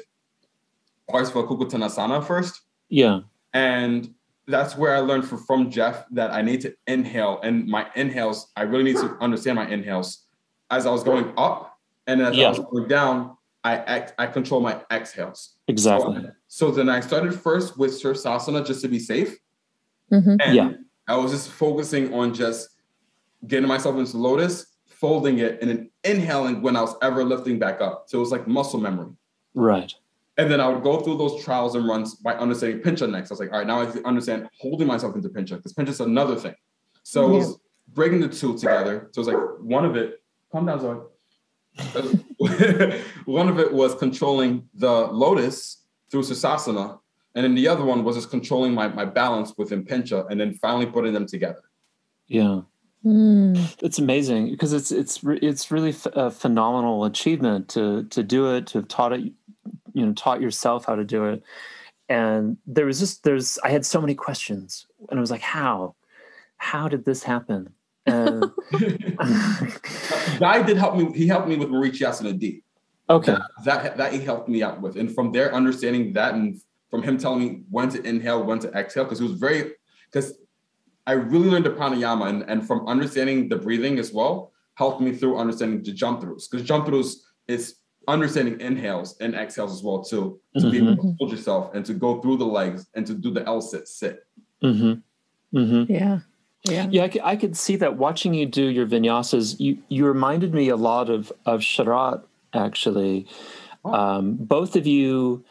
parts Parsva Kukkutasana first. yeah And that's where I learned from, from Jeff that I need to inhale. And my inhales, I really need to understand my inhales. As I was going up and as Yeah. I was going down, I ex- I control my exhales. exactly So, so then I started first with Sirsasana just to be safe. Mhm. And Yeah. I was just focusing on just getting myself into lotus, folding it, and then inhaling when I was ever lifting back up. So it was like muscle memory. right And then I would go through those trials and runs by understanding pincha next. I was like, all right, now I understand holding myself into pincha because pincha is another thing. So it was breaking the two together. So it was like one of it, calm down, Zoe. one of it was controlling the lotus through Sirsasana. And then the other one was just controlling my, my balance within pincha and then finally putting them together. yeah Mm. it's amazing because it's it's it's really a phenomenal achievement to to do it to have taught it you know taught yourself how to do it and there was just there's i had so many questions and i was like how how did this happen and Guy did help me. He helped me with Marichyasana D. okay That that he helped me out with, and from there understanding that, and from him telling me when to inhale, when to exhale, because it was very because I really learned the pranayama, and, and from understanding the breathing as well helped me through understanding the jump throughs. Because jump throughs is understanding inhales and exhales as well too, to be able to hold yourself and to go through the legs and to do the L sit sit. mm-hmm. Mm-hmm. Yeah. Yeah. Yeah, I could, I could see that watching you do your vinyasas. You you reminded me a lot of of Sharath actually. Oh. Um, both of you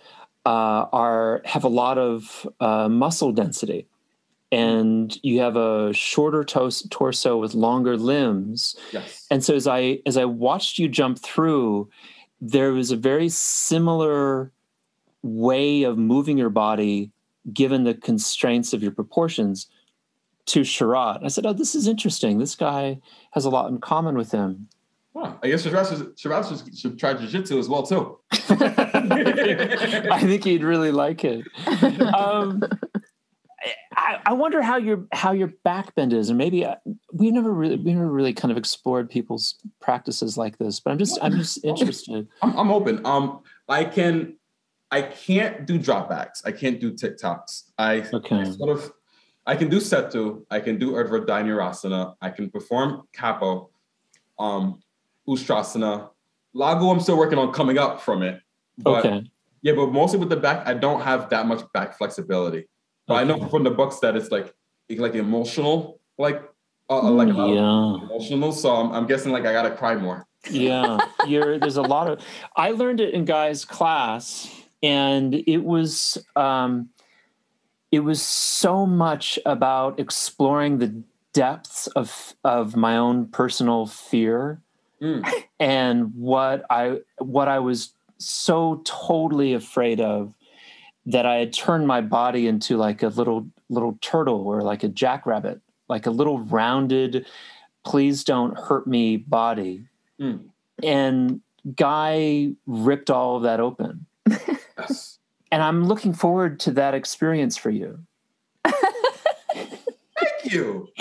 uh, are have a lot of uh, muscle density, and you have a shorter tos- torso with longer limbs. Yes. And so as I as I watched you jump through, there was a very similar way of moving your body given the constraints of your proportions to Sharath. I said, "Oh, this is interesting. This guy has a lot in common with him." Huh. I guess Sharath should, Sharath should, should try jujitsu as well too. I think he'd really like it. Um, I, I wonder how your how your back bend is, and maybe uh, we never really we never really kind of explored people's practices like this. But I'm just I'm just interested. I'm, I'm open. Um, I can, I can't do dropbacks. I can't do TikToks. I, Okay. I sort of, I can do setu. I can do Urdhva Dhanurasana. I can perform capo, um, Ustrasana. Laghu, I'm still working on coming up from it. But okay. yeah, but mostly with the back, I don't have that much back flexibility. But I know from the books that it's like, like emotional, like, uh, like a lot of Yeah. emotional. So I'm, I'm guessing like I gotta cry more. yeah you're there's a lot of i learned it in guys class and it was um it was so much about exploring the depths of of my own personal fear Mm. and what i what i was so totally afraid of that i had turned my body into like a little little turtle or like a jackrabbit like a little rounded please don't hurt me body Mm. and guy ripped all of that open Yes. And i'm looking forward to that experience for you Thank you.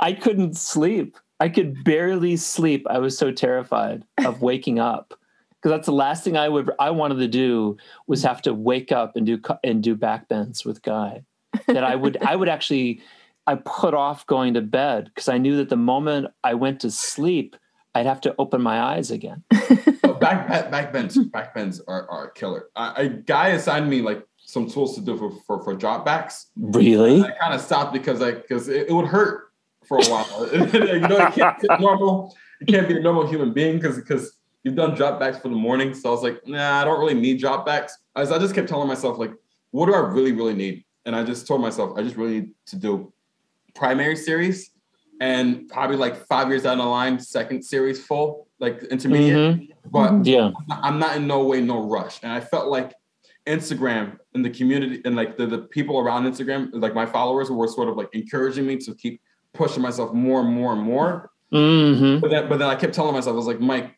I couldn't sleep. I could barely sleep. I was so terrified of waking up because that's the last thing I would I wanted to do was have to wake up and do and do back bends with Guy. That I would I would actually I put off going to bed because I knew that the moment I went to sleep, I'd have to open my eyes again. back, back bends back bends are, are killer. I, a guy assigned me like some tools to do for for, for drop backs. Really? I kind of stopped because like because it, it, would hurt for a while. you know, you can't be normal. You can't be a normal human being because because you've done drop backs for the morning. So I was like, nah, I don't really need drop backs. As I just kept telling myself like, what do I really really need? And I just told myself I just really need to do primary series and probably like five years down the line, second series full, like intermediate. Mm-hmm. But yeah, I'm not in no way no rush. And I felt like Instagram and the community and like the, the people around Instagram, like my followers were sort of like encouraging me to keep pushing myself more and more and more. Mm-hmm. But then but then I kept telling myself, I was like, Mike,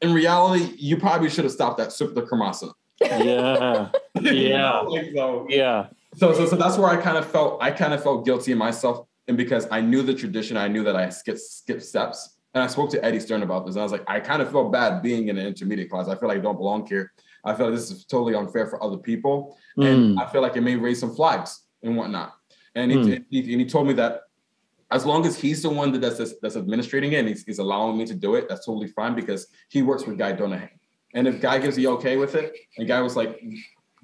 in reality, you probably should have stopped that Supta Kurmasana. Yeah. yeah. like, so, yeah. So, so so that's where I kind of felt I kind of felt guilty in myself. And because I knew the tradition, I knew that I skipped skip steps. And I spoke to Eddie Stern about this. And I was like, I kind of felt bad being in an intermediate class. I feel like I don't belong here. I feel like this is totally unfair for other people. Mm. And I feel like it may raise some flags and whatnot. And, mm. he, he, and he told me that as long as he's the one that does that's administrating it and he's, he's, allowing me to do it, that's totally fine because he works with Guy Donahaye. And if Guy gives the okay with it, and Guy was like,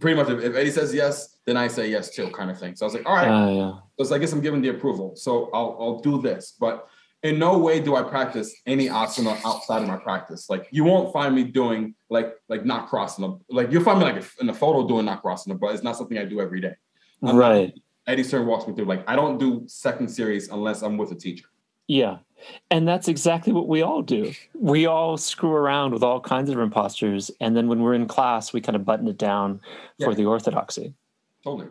pretty much if, Eddie says yes, then I say yes too, kind of thing. So I was like, all right. Uh, yeah. So I guess I'm giving the approval. So I'll, I'll do this. But in no way do I practice any asana outside of my practice. Like you won't find me doing like like not crossing them. Like you'll find me like in a photo doing not crossing them, but it's not something I do every day. I'm right. Not, Eddie Stern walks me through. Like I don't do second series unless I'm with a teacher. Yeah. And that's exactly what we all do. We all screw around with all kinds of imposters. And then when we're in class, we kind of button it down yeah. for the orthodoxy. Totally.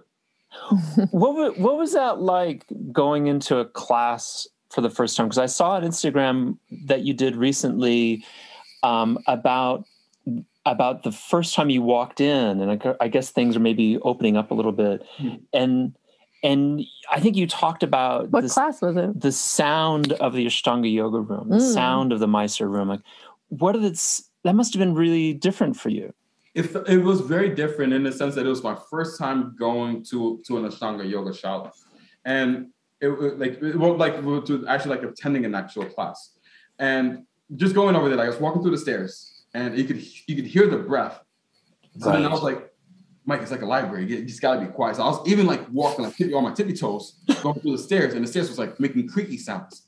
what, was, what was that like going into a class for the first time because I saw on Instagram that you did recently um, about about the first time you walked in, and I, I, guess things are maybe opening up a little bit, mm. and and I think you talked about what this, class was it? The sound of the Ashtanga yoga room, the mm. sound of the Mysore room. Like, what did it? That must have been really different for you. It, it was very different in the sense that it was my first time going to to an Ashtanga yoga shala, and it, like it, well, like to actually like attending an actual class, and just going over there, like I was walking through the stairs, and you could you could hear the breath. So right. then I was like, Mike, it's like a library. You just gotta be quiet. So I was even like walking like on my tippy toes, going through the stairs, and the stairs was like making creaky sounds.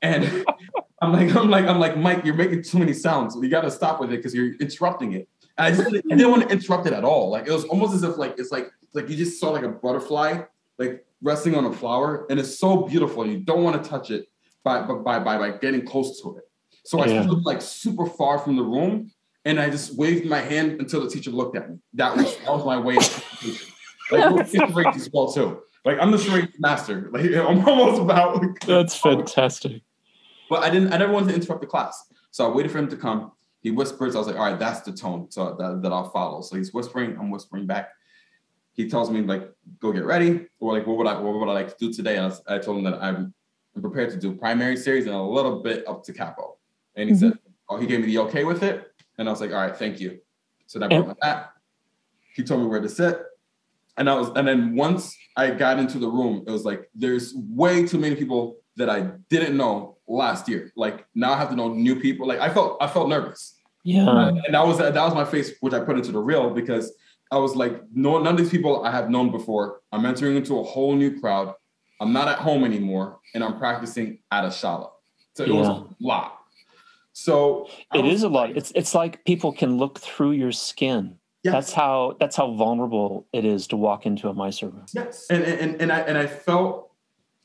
And I'm like, I'm like, I'm like, Mike, you're making too many sounds. You gotta stop with it because you're interrupting it. And I just I didn't want to interrupt it at all. Like it was almost as if like it's like like you just saw like a butterfly like resting on a flower, and it's so beautiful. You don't want to touch it by by by by getting close to it. So I yeah. stood like super far from the room, and I just waved my hand until the teacher looked at me. That was that was my way of Like fifth grade as well too. Like I'm the charade master. Like I'm almost about. That's fantastic. But I didn't. I never wanted to interrupt the class, so I waited for him to come. He whispers. I was like, all right, that's the tone. So that, that I'll follow. So he's whispering. I'm whispering back he tells me like go get ready or like what would I what would I like to do today? And I, I told him that I'm, I'm prepared to do primary series and a little bit up to capo. And he mm-hmm. said, oh, he gave me the okay with it. And I was like, all right, thank you. So then I brought my mat. He told me where to sit. And I was, and then once I got into the room, it was like there's way too many people that I didn't know last year. Like now I have to know new people. Like I felt I felt nervous. Yeah. And that was that was my face, which I put into the reel because I was like, no, none of these people I have known before. I'm entering into a whole new crowd. I'm not at home anymore, and I'm practicing at a shala. So it yeah. was a lot. So it is a lot. It's it's like people can look through your skin. Yes. That's how that's how vulnerable it is to walk into a Mysore room. Yes. And, and and I and I felt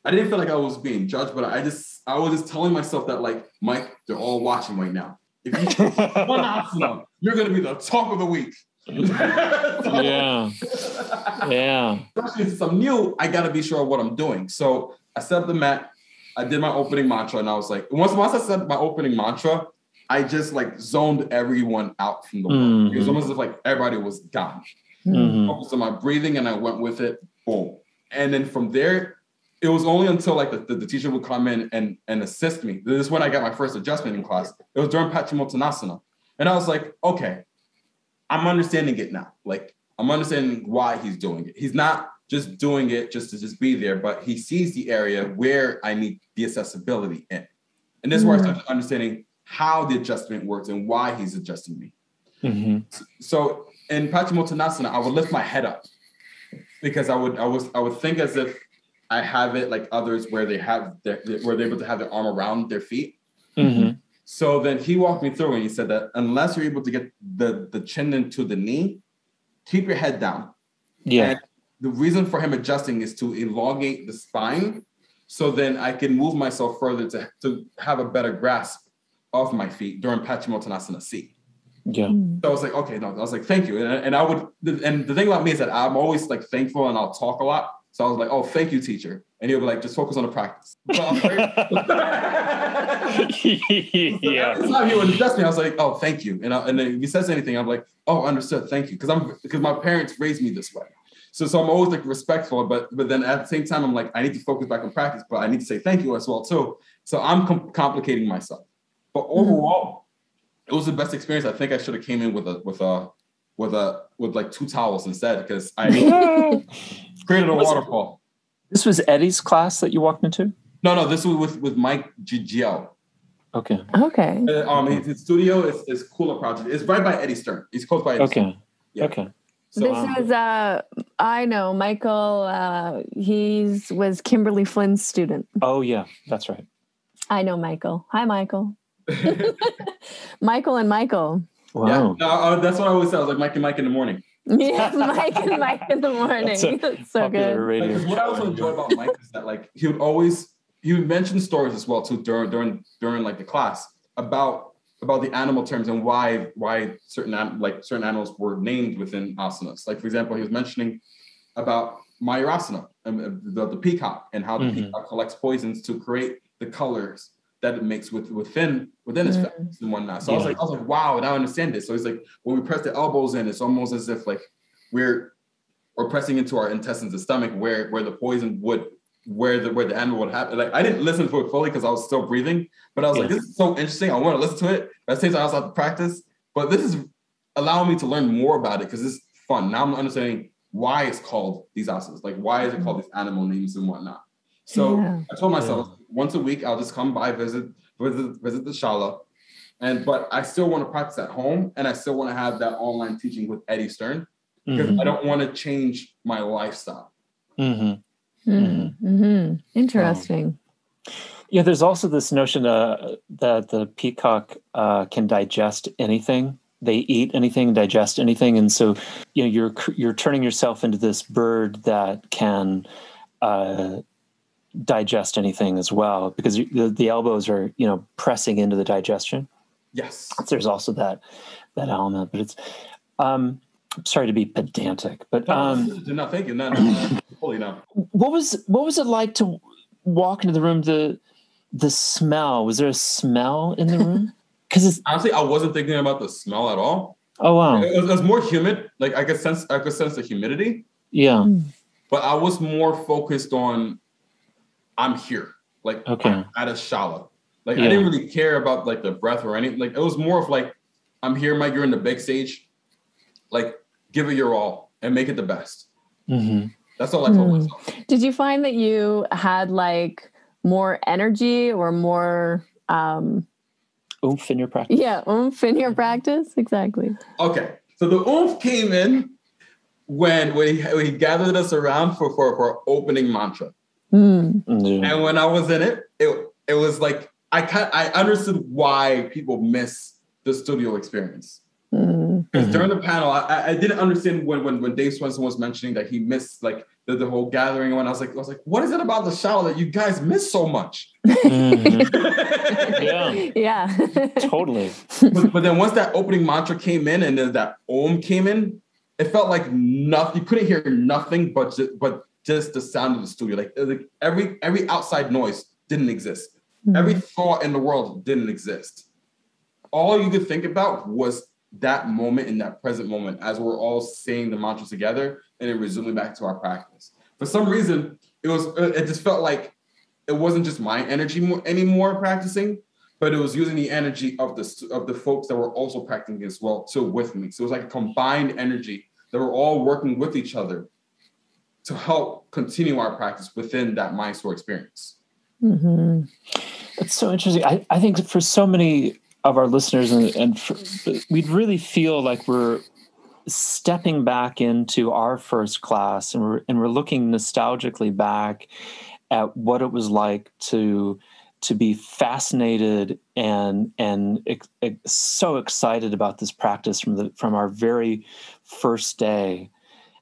I didn't feel like I was being judged, but I just I was just telling myself that like Mike, they're all watching right now. If you one asana, you're gonna be the talk of the week yeah. Yeah. Especially since I'm new, I gotta be sure of what I'm doing. So I set up the mat, I did my opening mantra, and I was like, once once I said my opening mantra, I just like zoned everyone out from the world. Mm-hmm. It was almost as if like everybody was gone. Mm-hmm. Focused on my breathing and I went with it. boom. And then from there, it was only until like the, the, the, teacher would come in and, and assist me. This is when I got my first adjustment in class. It was during Paschimottanasana. And I was like, okay, I'm understanding it now. Like I'm understanding why he's doing it. He's not just doing it just to just be there, but he sees the area where I need the accessibility in. And this is where I started understanding how the adjustment works and why he's adjusting me. Mm-hmm. So in Paschimottanasana, I would lift my head up because I would I was I would think as if I have it like others where they have their where they're able to have their arm around their feet. Mm-hmm. So then he walked me through and he said that unless you're able to get the the chin into the knee, keep your head down. Yeah. And the reason for him adjusting is to elongate the spine so then I can move myself further to, to have a better grasp of my feet during Paschimottanasana C. Yeah. Mm. So I was like, okay, no, I was like, thank you. And, and I would, and the thing about me is that I'm always like thankful and I'll talk a lot. So I was like, oh, thank you, teacher. And he'll be like, just focus on the practice. Yeah. Every time he would address me, I was like, oh, thank you. And, I, and then if he says anything, I'm like, oh, understood, thank you. Because I'm because my parents raised me this way. So, so I'm always like respectful, but but then at the same time, I'm like, I need to focus back on practice, but I need to say thank you as well too. So I'm com- complicating myself. But mm-hmm. overall, it was the best experience. I think I should have came in with a with a with a with like two towels instead because I created a waterfall. It, this was Eddie's class that you walked into. No, no, this was with with Mike Gigio. Okay. Okay. Uh, um, his, his, studio is, is Cooler Project. It's right by Eddie Stern. He's close by. Eddie okay. Stern. Yeah. Okay. So, this um, is uh I know Michael uh he's was Kimberly Flynn's student. Oh yeah, that's right. I know Michael. Hi Michael. Michael and Michael. Wow. Yeah, no, uh, that's what I always say. I was like Mike and Mike in the morning. Yeah, Mike and Mike in the morning. That's, that's so good. Radio. Like, what I also enjoy about Mike is that like he would always he would mention stories as well too during during during like the class about about the animal terms and why why certain like certain animals were named within asanas. Like for example, he was mentioning about Mayurasana, um, the, the peacock, and how the mm-hmm. peacock collects poisons to create the colors that it makes with within within his mm-hmm. feathers and whatnot. So yeah. I was like, I was like, wow, now I understand this. So he's like, when we press the elbows in, it's almost as if like we're we're pressing into our intestines, the stomach, where where the poison would where the where the animal would happen. Like I didn't listen to it fully because I was still breathing, but I was yeah. like, this is so interesting. I want to listen to it. But at the same time, I also have to practice. But this is allowing me to learn more about it because it's fun. Now I'm understanding why it's called these asanas. Like why is it called these animal names and whatnot. So yeah. I told myself yeah. Once a week I'll just come by, visit, visit, visit the shala. And but I still want to practice at home and I still want to have that online teaching with Eddie Stern because mm-hmm. I don't want to change my lifestyle. Mm-hmm. Mm-hmm. mm-hmm. Interesting. Um, yeah, there's also this notion uh, that the peacock uh, can digest anything. They eat anything, digest anything, and so you know you're you're turning yourself into this bird that can uh, digest anything as well because the, the elbows are you know pressing into the digestion. Yes. There's also that that element but it's um sorry to be pedantic but um no, no thank you. No, no, no. no. what was what was it like to walk into the room? The the smell was there a smell in the room? Because honestly i wasn't thinking about the smell at all. Oh wow. It was, it was more humid like i could sense i could sense the humidity. Yeah. But i was more focused on I'm here. Like okay. I'm at a shala. Like yeah. I didn't really care about like the breath or anything. Like it was more of like, I'm here, Mike. You're in the big stage. Like, give it your all and make it the best. Mm-hmm. That's all I told mm. myself. Did you find that you had like more energy or more um oomph in your practice? Yeah, oomph in your practice. Exactly. Okay. So the oomph came in when when he, when he gathered us around for, for, for opening mantra. Mm. And when I was in it, it it was like I kind I understood why people miss the studio experience. Mm. Because mm-hmm. during the panel, I, I didn't understand when, when when Dave Swenson was mentioning that he missed like the, the whole gathering. When I was like, I was like, what is it about the show that you guys miss so much? Mm-hmm. yeah, yeah, totally. But, but, then once that opening mantra came in and then that Om came in, it felt like nothing. You couldn't hear nothing but but just the sound of the studio. Like, like every every outside noise didn't exist. Mm-hmm. Every thought in the world didn't exist. All you could think about was that moment in that present moment as we're all saying the mantra together and then resuming back to our practice. for some reason, it was it just felt like it wasn't just my energy more, anymore practicing, but it was using the energy of the of the folks that were also practicing as well too with me. So it was like a combined energy that were all working with each other to help continue our practice within that Mysore experience. Mm-hmm. It's so interesting. I, I think for so many of our listeners, and, and for, we'd really feel like we're stepping back into our first class and we're, and we're looking nostalgically back at what it was like to to be fascinated and and ex, ex, so excited about this practice from the from our very first day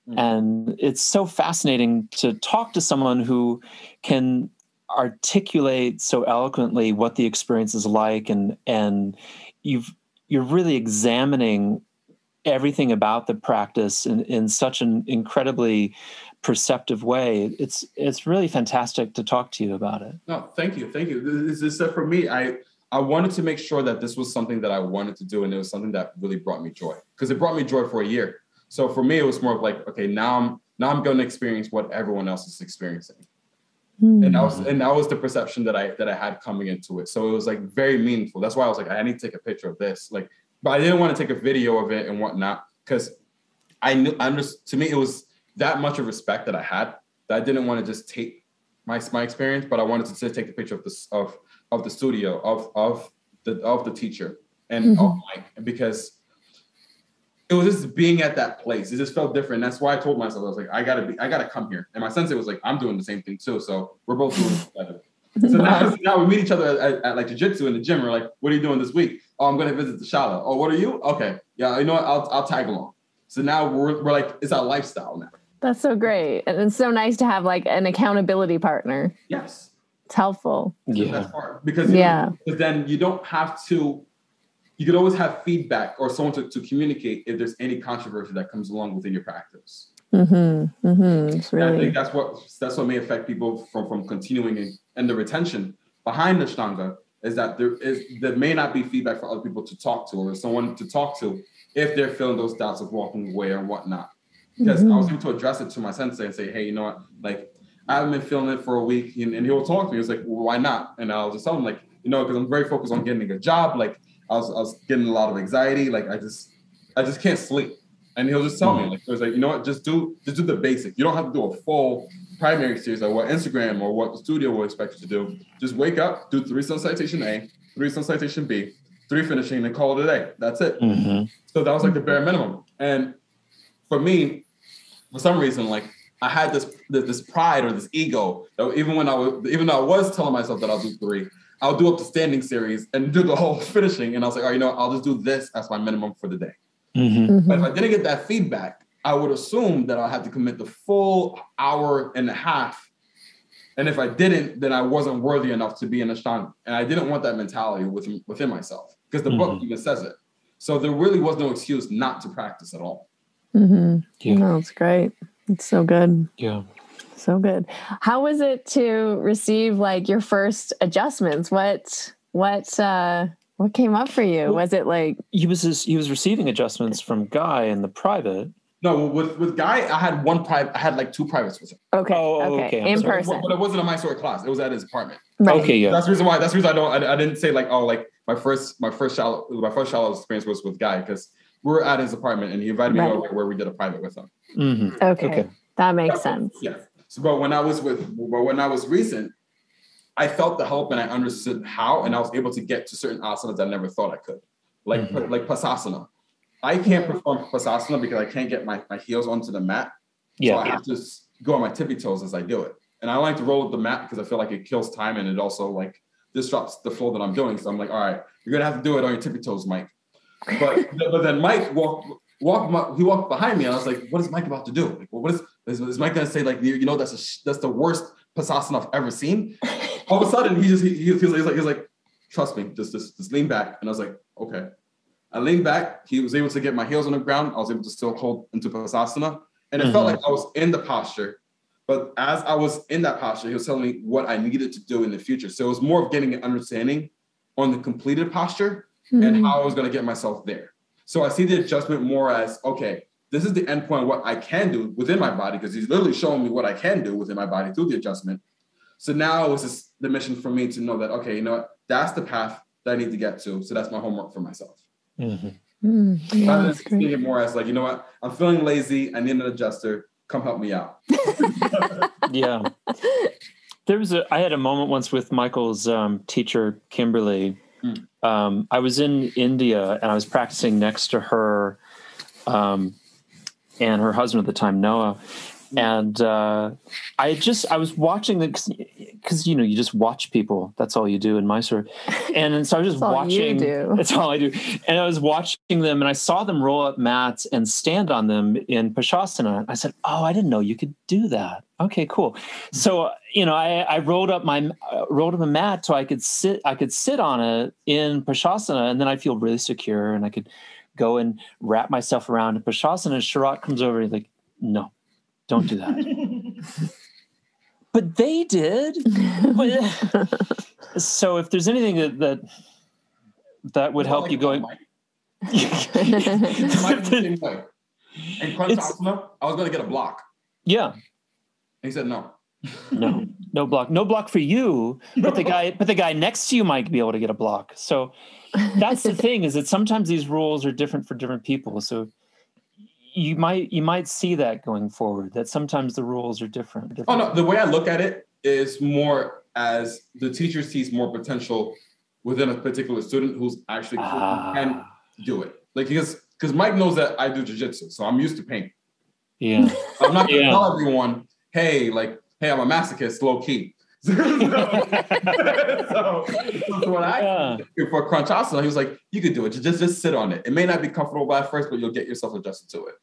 mm-hmm. and it's so fascinating to talk to someone who can articulate so eloquently what the experience is like and and you've you're really examining everything about the practice in, in such an incredibly perceptive way. It's it's really fantastic to talk to you about it. No, thank you, thank you. This is for me. I I wanted to make sure that this was something that I wanted to do, and it was something that really brought me joy because it brought me joy for a year. So for me, it was more of like, okay, now I'm now I'm going to experience what everyone else is experiencing. Mm. And that was and that was the perception that I that I had coming into it. So it was like very meaningful. That's why I was like, I need to take a picture of this. Like but I didn't want to take a video of it and whatnot because I knew I'm just to me it was that much of respect that I had that I didn't want to just take my my experience, but I wanted to just take a picture of this of of the studio of of the of the teacher and mm-hmm. Mike because it was just being at that place. It just felt different. That's why I told myself I was like, I gotta be, I gotta come here. And my sensei was like, I'm doing the same thing too. So we're both doing it together. So now, now we meet each other at, at, at like jujitsu in the gym. We're like, what are you doing this week? Oh, I'm going to visit the Shala. Oh, what are you? Okay. Yeah, you know what? I'll, I'll tag along. So now we're, we're like, it's our lifestyle now. That's so great. And it's so nice to have like an accountability partner. Yes. It's helpful. Yeah. That's hard because, yeah. Know, then you don't have to, you could always have feedback or someone to, to communicate if there's any controversy that comes along within your practice. Mm-hmm. Mm-hmm. Really... I think that's what that's what may affect people from from continuing in, and the retention behind the Ashtanga is that there is there may not be feedback for other people to talk to or someone to talk to if they're feeling those doubts of walking away or whatnot. Because mm-hmm. I was able to address it to my sensei and say, hey, you know what, like I haven't been feeling it for a week, and, and he'll talk to me. He's like, well, why not? And I was just telling him like, you know, because I'm very focused on getting a job. Like I was, I was getting a lot of anxiety. Like I just, I just can't sleep. And he'll just tell me, mm-hmm. like, he was like, you know what, just do, just do the basic. You don't have to do a full primary series like what Instagram or what the studio will expect you to do. Just wake up, do three sun citation A, three sun citation B, three finishing, and call it a day. That's it. Mm-hmm. So that was like the bare minimum. And for me, for some reason, like I had this this pride or this ego that even when I was even though I was telling myself that I'll do three, I'll do up the standing series and do the whole finishing. And I was like, oh, you know, I'll just do this as my minimum for the day. Mm-hmm. Mm-hmm. But if I didn't get that feedback, I would assume that I'll have to commit the full hour and a half. And if I didn't, then I wasn't worthy enough to be an Ashtanga. And I didn't want that mentality within, within myself because the mm-hmm. book even says it. So there really was no excuse not to practice at all. Mm-hmm. Yeah. No, it's great. It's so good. Yeah. So good. How was it to receive like your first adjustments? What, what, uh, what came up for you? Well, was it like he was his, he was receiving adjustments from Guy in the private, no, with with Guy, I had one private. I had like two privates with him. Okay, oh, okay, okay. in sorry. person. But it wasn't a Mysore class. It was at his apartment. Right. Okay, yeah. That's the reason why. That's the reason I don't. I, I didn't say like, oh, like my first, my first shala, my first shala experience was with Guy because we were at his apartment and he invited right. me over where we did a private with him. Mm-hmm. Okay. okay, that makes sense. Yeah. So, but when I was with, but when I was recent, I felt the help and I understood how, and I was able to get to certain asanas I never thought I could, like mm-hmm. like pasasana. I can't perform Pasasana because I can't get my, my heels onto the mat. Yeah. So I have to go on my tippy toes as I do it. And I like to roll with the mat because I feel like it kills time and it also like disrupts the flow that I'm doing. So I'm like, all right, you're gonna have to do it on your tippy toes, Mike. But but then Mike walked walked he walked behind me and I was like, what is Mike about to do? Like, well, what is, is, is Mike gonna say? Like, you know, that's a, that's the worst Pasasana I've ever seen. All of a sudden, he just he, he feels like he's like he's like, trust me, just just just lean back. And I was like, okay. I leaned back. He was able to get my heels on the ground. I was able to still hold into Pasasana. And it mm-hmm. felt like I was in the posture. But as I was in that posture, he was telling me what I needed to do in the future. So it was more of getting an understanding on the completed posture mm-hmm. and how I was going to get myself there. So I see the adjustment more as okay, this is the end point what I can do within my body because he's literally showing me what I can do within my body through the adjustment. So now it was just the mission for me to know that okay, you know what, that's the path that I need to get to. So that's my homework for myself. Mm-hmm. Mm, yeah, Rather that's than great. seeing it more as like, you know what, I'm feeling lazy. I need an adjuster. Come help me out. yeah there was a i had a moment once with michael's um, teacher kimberly Mm. um, i was in india and i was practicing next to her um, and her husband at the time noah. And uh, i just i was watching the because you know you just watch people. That's all you do in mysore. And, and so i was just That's watching that's all i do. And i was watching them and i saw them roll up mats and stand on them in pashasana i said oh i didn't know you could do that. Okay cool. So uh, you know i, I rolled up my uh, rolled up a mat so i could sit i could sit on it in pashasana and then i feel really secure and i could go and wrap myself around in pashasana and Sharath comes over and he's like no don't do that but they did so if there's anything that that, that would help you going Mike. Mike is the same way. And crunch It's- asana, I was gonna get a block. yeah And he said no. No no block no block for you but the guy but the guy next to you might be able to get a block so that's the thing is that sometimes these rules are different for different people so you might you might see that going forward that sometimes the rules are different, Oh no, the way I look at it is more as the teacher sees more potential within a particular student who's actually who can Ah, do it. Like because because Mike knows that I do jujitsu, so I'm used to pain. yeah I'm not gonna Yeah. tell everyone, hey, like, hey, I'm a masochist, low key. so, so, so when I yeah for Krounchasana, he was like, you could do it. Just just sit on it. It may not be comfortable at first, but you'll get yourself adjusted to it.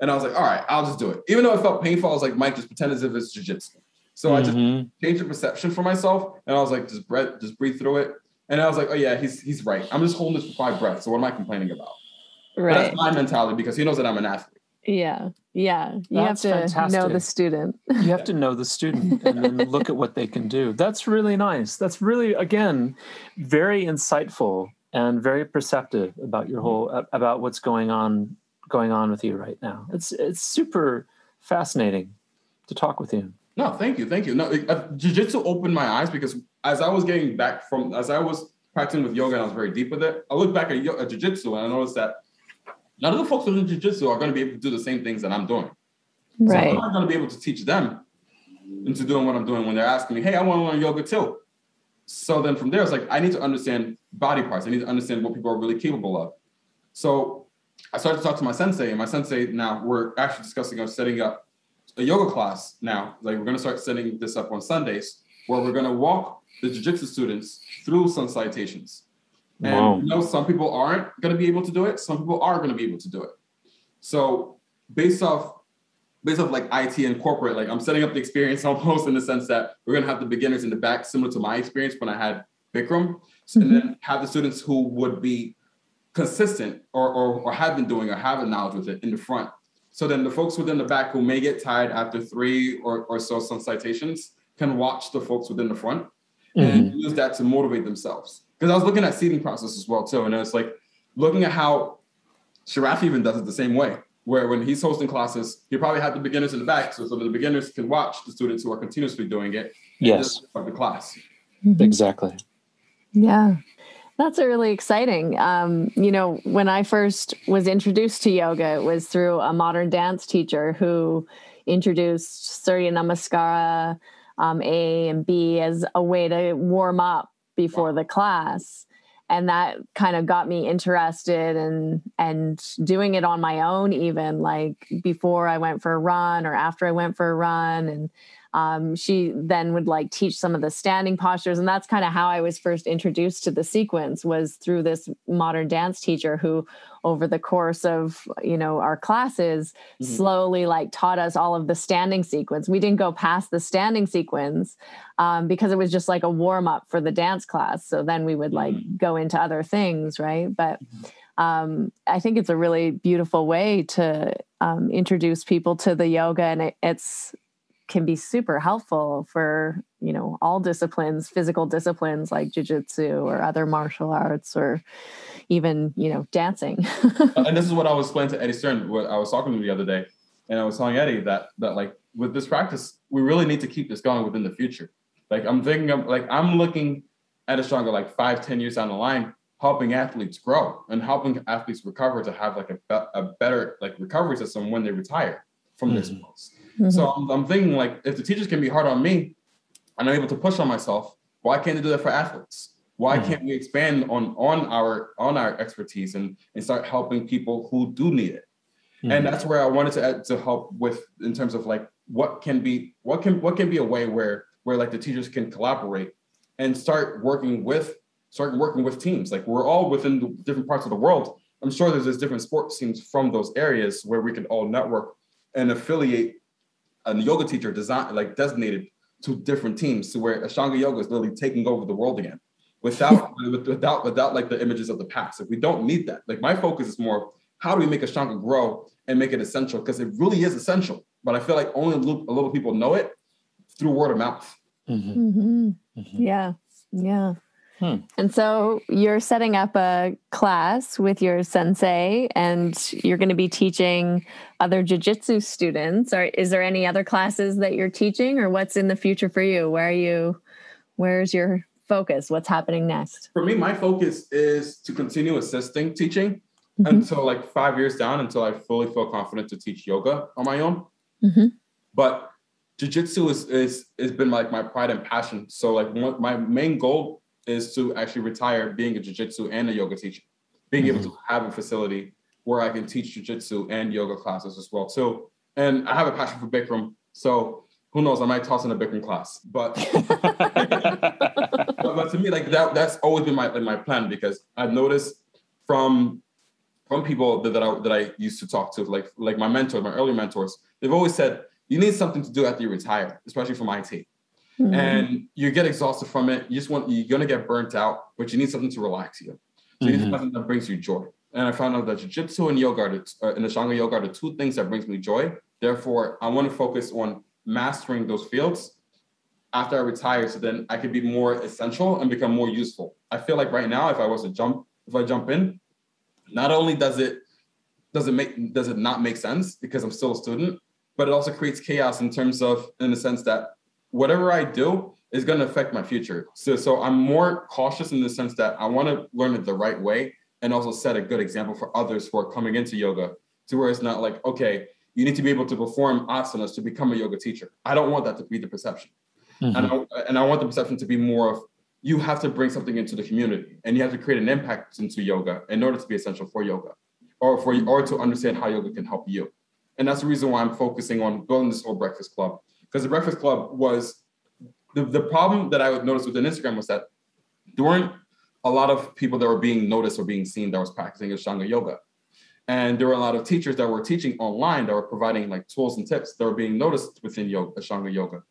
And I was like, all right, I'll just do it. Even though it felt painful, I was like, Mike, just pretend as if it's jujitsu. So I just Mhm. changed the perception for myself, and I was like, just breath, just breathe through it. And I was like, oh yeah, he's he's right. I'm just holding this for five breaths. So what am I complaining about? But right. that's my mentality because he knows that I'm an athlete. Yeah. Yeah. You That's have to know the student. you have to know the student and then look at what they can do that's really nice that's really again very insightful and very perceptive about your whole about what's going on going on with you right now it's it's super fascinating to talk with you No, thank you, thank you. No, it- uh, jujitsu opened my eyes because as I was getting back from, as I was practicing with yoga and I was very deep with it, I looked back at, yo- at jujitsu and I noticed that none of the folks within jujitsu are going to be able to do the same things that I'm doing. Right. So. I'm not going to be able to teach them into doing what I'm doing when they're asking me, hey, I want to learn yoga too. So then from there, it's like, I need to understand body parts. I need to understand what people are really capable of. So I started to talk to my sensei, and my sensei now we're actually discussing of setting up a yoga class now. Like we're going to start setting this up on Sundays, where we're going to walk the jiu-jitsu students through sun salutations. And Wow. you know, some people aren't going to be able to do it. Some people are going to be able to do it. So based off based off like IT and corporate, like I'm setting up the experience almost in the sense that we're going to have the beginners in the back, similar to my experience when I had Bikram, So- and then have the students who would be consistent or, or, or have been doing or have a knowledge with it in the front. So then the folks within the back who may get tired after three or, or so some citations can watch the folks within the front and mm-hmm. use that to motivate themselves. Because I was looking at seating process as well too, and it's like looking at how Sharath even does it the same way. Where when he's hosting classes, he probably had the beginners in the back, so, so the beginners can watch the students who are continuously doing it. and Yes. just start the class. exactly Yeah. That's really exciting. Um, you know, when I first was introduced to yoga, it was through a modern dance teacher who introduced Surya Namaskara um, A and B as a way to warm up before the class. And that kind of got me interested and and doing it on my own, even like before I went for a run or after I went for a run. And um, she then would like teach some of the standing postures and that's kind of how i was first introduced to the sequence was through this modern dance teacher who over the course of you know our classes Mhm. slowly like taught us all of the standing sequence. We didn't go past the standing sequence um, because it was just like a warm up for the dance class so then we would like go into other things right? But um, I think it's a really beautiful way to um, introduce people to the yoga, and it, it's can be super helpful for you know all disciplines physical disciplines like jiu-jitsu or other martial arts or even you know dancing. And this is what i was explaining to eddie stern what i was talking to the other day and i was telling eddie that that like with this practice we really need to keep this going within the future. Like i'm thinking of like i'm looking at a stronger like five ten years down the line helping athletes grow and helping athletes recover to have like a, a better like recovery system when they retire from mm-hmm. this post. Mm-hmm. So I'm, I'm, thinking like if the teachers can be hard on me and I'm able to push on myself, why can't they do that for athletes? Why mm-hmm. can't we expand on on our on our expertise and and start helping people who do need it? And mm-hmm. that's where I wanted to to help with in terms of like what can be what can what can be a way where where like the teachers can collaborate and start working with start working with teams. Like we're all within the different parts of the world. I'm sure there's this different sports teams from those areas where we can all network and affiliate a yoga teacher design like designated to different teams to where Ashtanga yoga is literally taking over the world again without without without like the images of the past. Like we don't need that. Like my focus is more how do we make Ashtanga grow and make it essential because it really is essential. But I feel like only a little, a little people know it through word of mouth. Mm-hmm. Mm-hmm. Mm-hmm. Yeah, yeah. Hmm. And so you're setting up a class with your sensei and you're going to be teaching other jiu-jitsu students or is there any other classes that you're teaching or what's in the future for you? Where are you where's your focus? What's happening next? For me, my focus is to continue assisting teaching mm-hmm. until like 5 years down until I fully feel confident to teach yoga on my own. Mm-hmm. But jiu-jitsu is, is has been like my pride and passion. So like one, my main goal is to actually retire being a jiu-jitsu and a yoga teacher, being mm-hmm. able to have a facility where I can teach jiu-jitsu and yoga classes as well too. And I have a passion for Bikram, so who knows? I might toss in a Bikram class, but but, but, to me, like that, that's always been my like my plan because I've noticed from from people that, that I that I used to talk to, like like my mentor, my early mentors, they've always said you need something to do after you retire, especially from IT. Mm-hmm. And you get exhausted from it. You just want you're gonna get burnt out, but you need something to relax you. So mm-hmm. you need mm-hmm. something that brings you joy. And I found out that jiu-jitsu and yoga are the, uh, and Ashtanga yoga are the two things that brings me joy. Therefore, I want to focus on mastering those fields after I retire, so then I could be more essential and become more useful. I feel like right now, if I was to jump, if I jump in, not only does it does it make does it not make sense because I'm still a student, but it also creates chaos in terms of in the sense that whatever I do is going to affect my future. So, so I'm more cautious in the sense that I want to learn it the right way and also set a good example for others who are coming into yoga to where it's not like, okay, you need to be able to perform asanas to become a yoga teacher. I don't want that to be the perception. Mm-hmm. And, I, and I want the perception to be more of you have to bring something into the community and you have to create an impact into yoga in order to be essential for yoga or for or to understand how yoga can help you. And that's the reason why I'm focusing on building this whole breakfast club because the Breakfast Club was the, the problem that I would notice within Instagram was that there weren't a lot of people that were being noticed or being seen that was practicing Ashtanga yoga. And there were a lot of teachers that were teaching online that were providing like tools and tips that were being noticed within yoga, Ashtanga yoga.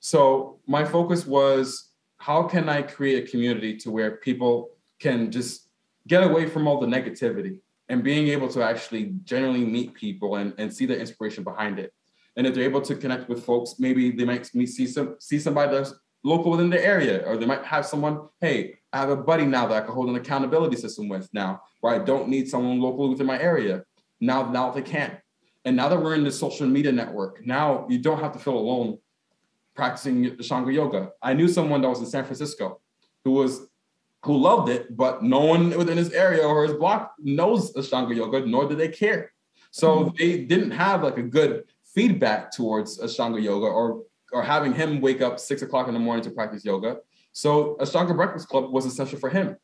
So my focus was how can I create a community to where people can just get away from all the negativity and being able to actually generally meet people and, and see the inspiration behind it and if they're able to connect with folks, maybe they might see some see somebody that's local within the area, or they might have someone, hey, I have a buddy now that I can hold an accountability system with now, where I don't need someone local within my area. Now, now they can. And now that we're in the social media network, now you don't have to feel alone practicing the Ashtanga yoga. I knew someone that was in San Francisco who was who loved it, but no one within his area or his block knows Ashtanga yoga, nor do they care. So mm-hmm. they didn't have like a good feedback towards Ashtanga yoga or or having him wake up six o'clock in the morning to practice yoga. So Ashtanga Breakfast Club was essential for him.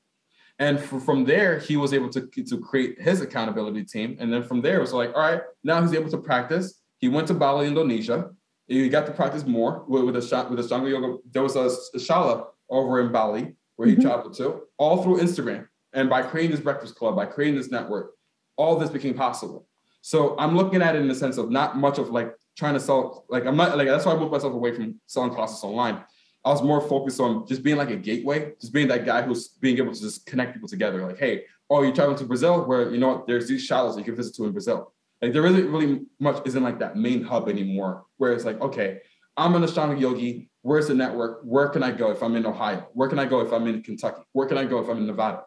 And from there, he was able to, to create his accountability team. And then from there, it was like, all right, now he's able to practice. He went to Bali, Indonesia. He got to practice more with, with, a, with Ashtanga yoga. There was a, a shala over in Bali where he mm-hmm. traveled to, all through Instagram. And by creating this breakfast club, by creating this network, all this became possible. So I'm looking at it in the sense of not much of like trying to sell, like I'm not like that's why I moved myself away from selling classes online. I was more focused on just being like a gateway, just being that guy who's being able to just connect people together. Like, hey, oh, you're traveling to Brazil, where you know there's these shalas you can visit to in Brazil. Like there isn't really much isn't like that main hub anymore, where it's like, okay, I'm an Ashtanga yogi. Where's the network? Where can I go if I'm in Ohio? Where can I go if I'm in Kentucky? Where can I go if I'm in Nevada?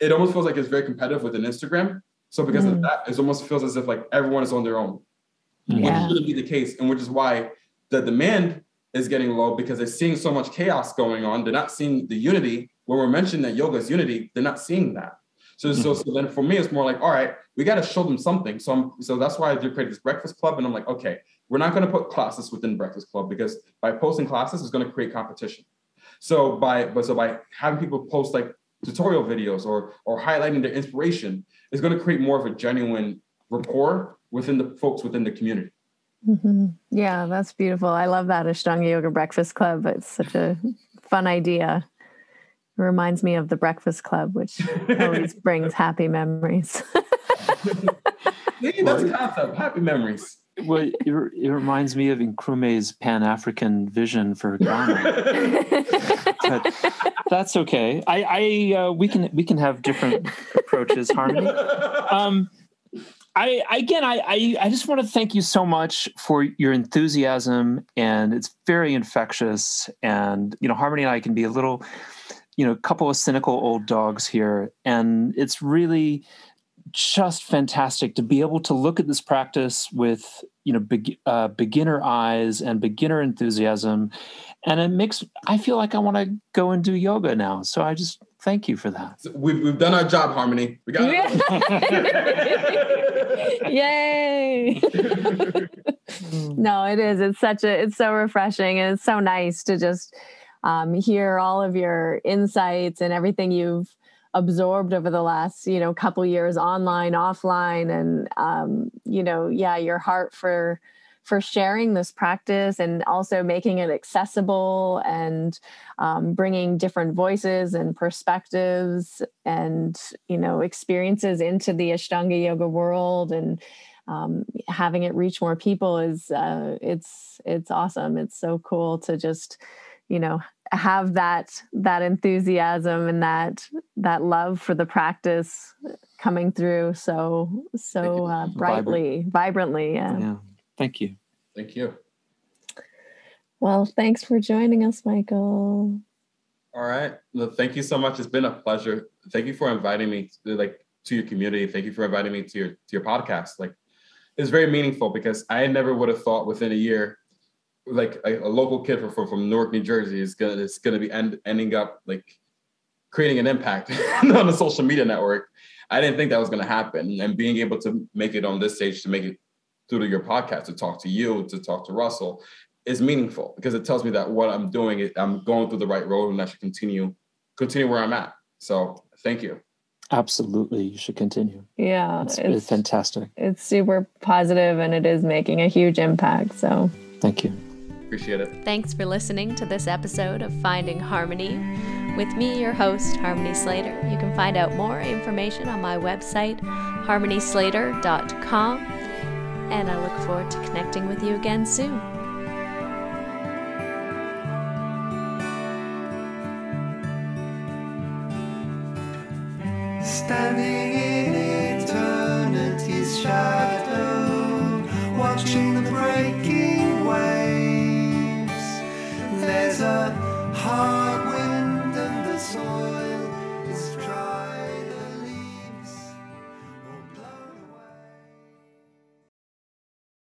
It almost feels like it's very competitive with an Instagram. So because mm. of that, it almost feels as if like everyone is on their own, yeah. which shouldn't be the case, and which is why the demand is getting low because they're seeing so much chaos going on. They're not seeing the unity. When we're mentioning that yoga is unity, they're not seeing that. So, so, so then for me, it's more like, all right, we got to show them something. So, I'm, so that's why I did create this breakfast club, and I'm like, okay, we're not going to put classes within breakfast club because by posting classes, it's going to create competition. So by, but so by having people post like tutorial videos or or highlighting their inspiration, is going to create more of a genuine rapport within the folks within the community. Mm-hmm. Yeah, that's beautiful. I love that Ashtanga Yoga Breakfast Club. It's such a fun idea. It reminds me of the Breakfast Club, which always brings happy memories. hey, that's a concept. Happy memories. Well, it, it reminds me of Nkrumah's Pan African vision for Ghana. that's okay. I, I uh, we can we can have different approaches, Harmony. Um, I again, I, I, I just want to thank you so much for your enthusiasm, and it's very infectious. And you know, Harmony and I can be a little, you know, a couple of cynical old dogs here, and it's really just fantastic to be able to look at this practice with you know be, uh, beginner eyes and beginner enthusiasm, and it makes I feel like I want to go and do yoga now. So I just thank you for that. So we've we've done our job, Harmony. We got. it Yay! no, it is. It's such a. It's so refreshing, and it's so nice to just um, hear all of your insights and everything you've absorbed over the last you know couple years online offline and um, you know yeah your heart for for sharing this practice and also making it accessible and um, bringing different voices and perspectives and you know experiences into the ashtanga yoga world and um, having it reach more people is uh, it's it's awesome it's so cool to just you know have that that enthusiasm and that that love for the practice coming through so so uh, brightly Vibrant. vibrantly yeah. yeah thank you. Thank you. Well thanks for joining us michael. All right. Well, thank you so much. It's been a pleasure. Thank you for inviting me to, like to your community. Thank you for inviting me to your to your podcast. Like it's very meaningful because i never would have thought within a year like a, a, local kid from, from Newark, New Jersey is gonna is gonna be end, ending up like creating an impact on a social media network. I didn't think that was gonna happen, and being able to make it on this stage, to make it through to your podcast, to talk to you, to talk to Russell, is meaningful because it tells me that what I'm doing, is I'm going through the right road, and I should continue continue where I'm at. So thank you. Absolutely, you should continue. Yeah, it's, it's, it's fantastic. It's super positive, and it is making a huge impact. So thank you. Appreciate it. Thanks for listening to this episode of Finding Harmony. With me, your host, Harmony Slater. You can find out more information on my website, harmonyslater.com and I look forward to connecting with you again soon. standing in eternity's shadow, watching the breaking waves. There's a heart.